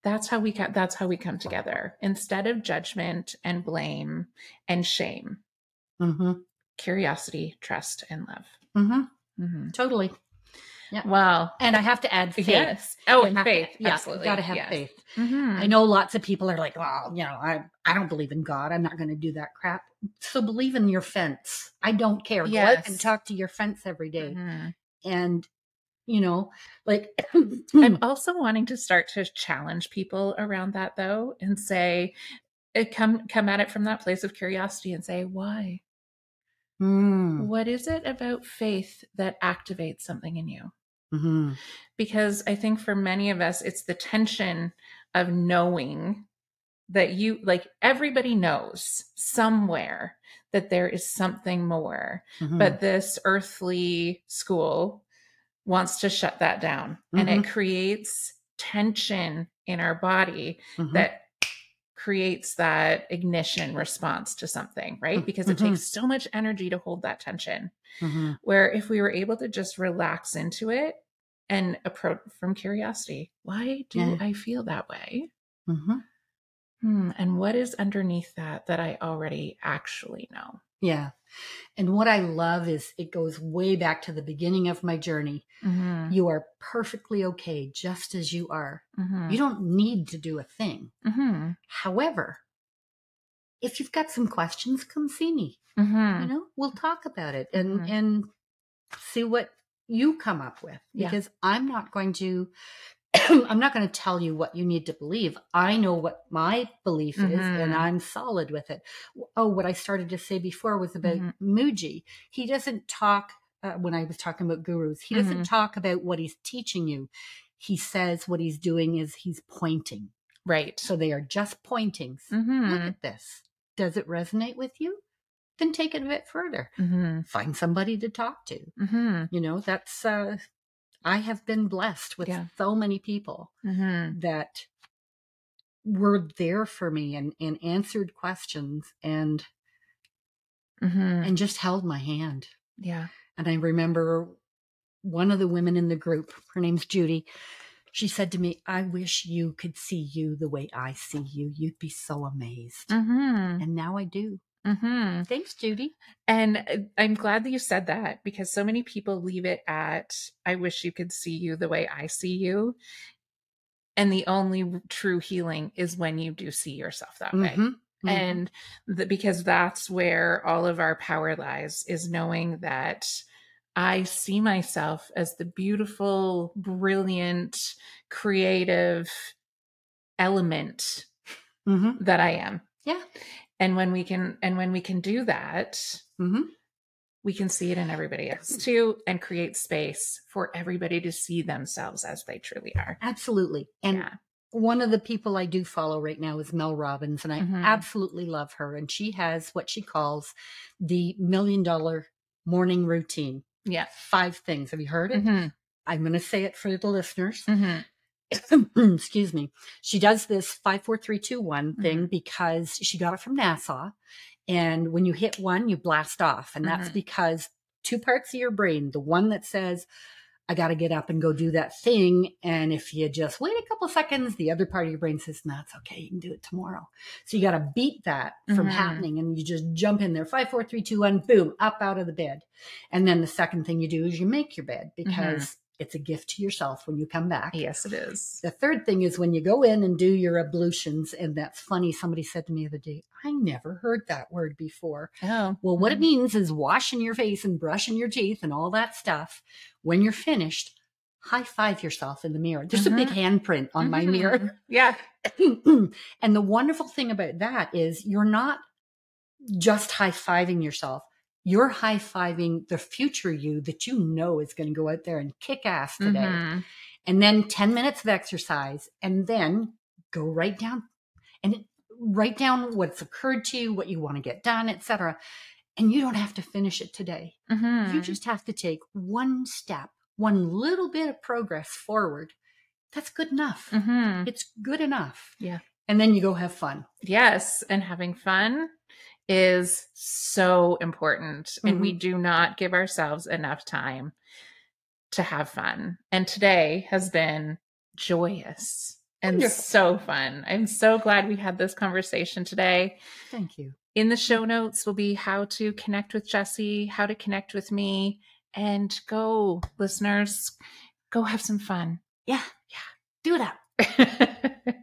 [SPEAKER 1] that's how we co- that's how we come together instead of judgment and blame and shame
[SPEAKER 2] hmm
[SPEAKER 1] curiosity trust and love
[SPEAKER 2] hmm
[SPEAKER 1] hmm
[SPEAKER 2] Totally. Yeah.
[SPEAKER 1] well
[SPEAKER 2] And I have to add faith.
[SPEAKER 1] yes oh and
[SPEAKER 2] have to-
[SPEAKER 1] faith
[SPEAKER 2] yeah,
[SPEAKER 1] absolutely
[SPEAKER 2] Got to have
[SPEAKER 1] yes.
[SPEAKER 2] faith.
[SPEAKER 1] Mhm.
[SPEAKER 2] I know lots of people are like, well, you know, I, I don't believe in God. I'm not going to do that crap. So believe in your fence. I don't care. Go out and talk to your fence every day.
[SPEAKER 1] Mhm.
[SPEAKER 2] And, you know, like,
[SPEAKER 1] i'm <clears throat> also wanting to start to challenge people around that though and say uh, come come at it from that place of curiosity and say why
[SPEAKER 2] Mm,
[SPEAKER 1] What is it about faith that activates something in you?
[SPEAKER 2] mhm,
[SPEAKER 1] Because I think for many of us, it's the tension of knowing that you, like everybody knows somewhere that there is something more,
[SPEAKER 2] mhm.
[SPEAKER 1] but this earthly school wants to shut that down. And it creates tension in our body
[SPEAKER 2] Mhm.
[SPEAKER 1] that creates that ignition response to something, right?
[SPEAKER 2] Mm,
[SPEAKER 1] Because it
[SPEAKER 2] mhm.
[SPEAKER 1] takes so much energy to hold that tension.
[SPEAKER 2] Mhm.
[SPEAKER 1] Where if we were able to just relax into it and approach from curiosity, why do
[SPEAKER 2] Yeah.
[SPEAKER 1] I feel that way?
[SPEAKER 2] Mhm.
[SPEAKER 1] Hmm, and what is underneath that that I already actually know?
[SPEAKER 2] Yeah. And what I love is it goes way back to the beginning of my journey.
[SPEAKER 1] Mhm,
[SPEAKER 2] You are perfectly okay just as you are.
[SPEAKER 1] mhm,
[SPEAKER 2] You don't need to do a thing.
[SPEAKER 1] mhm,
[SPEAKER 2] However, if you've got some questions, come see me.
[SPEAKER 1] mhm.
[SPEAKER 2] You know, we'll talk about it and
[SPEAKER 1] Mhm.
[SPEAKER 2] and see what you come up with
[SPEAKER 1] Yeah.
[SPEAKER 2] because I'm not going to <coughs> I'm not going to tell you what you need to believe. I know what my belief is and
[SPEAKER 1] Mhm.
[SPEAKER 2] I'm solid with it. Oh, what I started to say before was about
[SPEAKER 1] Mhm.
[SPEAKER 2] Mooji. He doesn't talk uh, when I was talking about gurus. He doesn't
[SPEAKER 1] Mhm.
[SPEAKER 2] talk about what he's teaching you. He says what he's doing is he's pointing.
[SPEAKER 1] Right.
[SPEAKER 2] So they are just pointings. Look at this. Does it resonate with you? Then take it a bit further.
[SPEAKER 1] mhm,
[SPEAKER 2] Find somebody to talk to. You know, that's, uh, I have been blessed with
[SPEAKER 1] Yeah.
[SPEAKER 2] so many people
[SPEAKER 1] mhm,
[SPEAKER 2] that were there for me and, and answered questions and,
[SPEAKER 1] mhm.
[SPEAKER 2] and just held my hand.
[SPEAKER 1] Yeah.
[SPEAKER 2] And I remember one of the women in the group, her name's Judy. She said to me, I wish you could see you the way I see you. You'd be so amazed.
[SPEAKER 1] Mhm,
[SPEAKER 2] And now I do.
[SPEAKER 1] Mhm.
[SPEAKER 2] Thanks, Judy.
[SPEAKER 1] And uh, I'm glad that you said that because so many people leave it at, I wish you could see you the way I see you. And the only true healing is when you do see yourself that way.
[SPEAKER 2] Mhm, mhm.
[SPEAKER 1] And the, because that's where all of our power lies is knowing that I see myself as the beautiful, brilliant, creative element
[SPEAKER 2] Mhm.
[SPEAKER 1] that I am.
[SPEAKER 2] Yeah.
[SPEAKER 1] And when we can, and when we can do that, mm-hmm. we can see it in everybody else too and create space for everybody to see themselves as they truly are.
[SPEAKER 2] Absolutely. And yeah. one of the people I do follow right now is Mel Robbins, and I mm-hmm. absolutely love her. And she has what she calls the million dollar morning routine.
[SPEAKER 1] Yeah.
[SPEAKER 2] Five things. Have you heard it? Mm-hmm. I'm going to say it for the listeners. <coughs> Excuse me. She does this five, four, three, two, one thing mm-hmm. because she got it from NASA. And when you hit one, you blast off. And that's mm-hmm. because two parts of your brain, the one that says, I got to get up and go do that thing. And if you just wait a couple seconds, the other part of your brain says, no, it's okay. You can do it tomorrow. So you got to beat that from mm-hmm. happening. And you just jump in there, five, four, three, two, one, boom, up out of the bed. And then the second thing you do is you make your bed mm-hmm. because. It's a gift to yourself when you come back.
[SPEAKER 1] Yes, it is.
[SPEAKER 2] The third thing is when you go in and do your ablutions. And that's funny. Somebody said to me the other day, I never heard that word before.
[SPEAKER 1] Oh.
[SPEAKER 2] Well, what mm-hmm. it means is washing your face and brushing your teeth and all that stuff. When you're finished, high five yourself in the mirror. There's mm-hmm. a big mm-hmm. handprint on mm-hmm. my mirror. <laughs>
[SPEAKER 1] Yeah. <clears throat>
[SPEAKER 2] and the wonderful thing about that is you're not just high fiving yourself you're high fiving the future you that you know is going to go out there and kick ass today. Mm-hmm. And then 10 minutes of exercise, and then go right down and write down what's occurred to you, what you want to get done, etc. And you don't have to finish it today. Mm-hmm. You just have to take one step, one little bit of progress forward. That's good enough. Mm-hmm. It's good enough.
[SPEAKER 1] Yeah.
[SPEAKER 2] And then you go have fun.
[SPEAKER 1] Yes. And having fun is so important. Mm-hmm. And we mm-hmm. do not give ourselves enough time to have fun. And today has been joyous and Wonderful. so fun. I'm so glad we had this conversation today.
[SPEAKER 2] Thank you.
[SPEAKER 1] In the show notes will be how to connect with Jessie, how to connect with me, and go, listeners, go have some fun.
[SPEAKER 2] Yeah, yeah, do that. <laughs>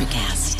[SPEAKER 3] Electricast.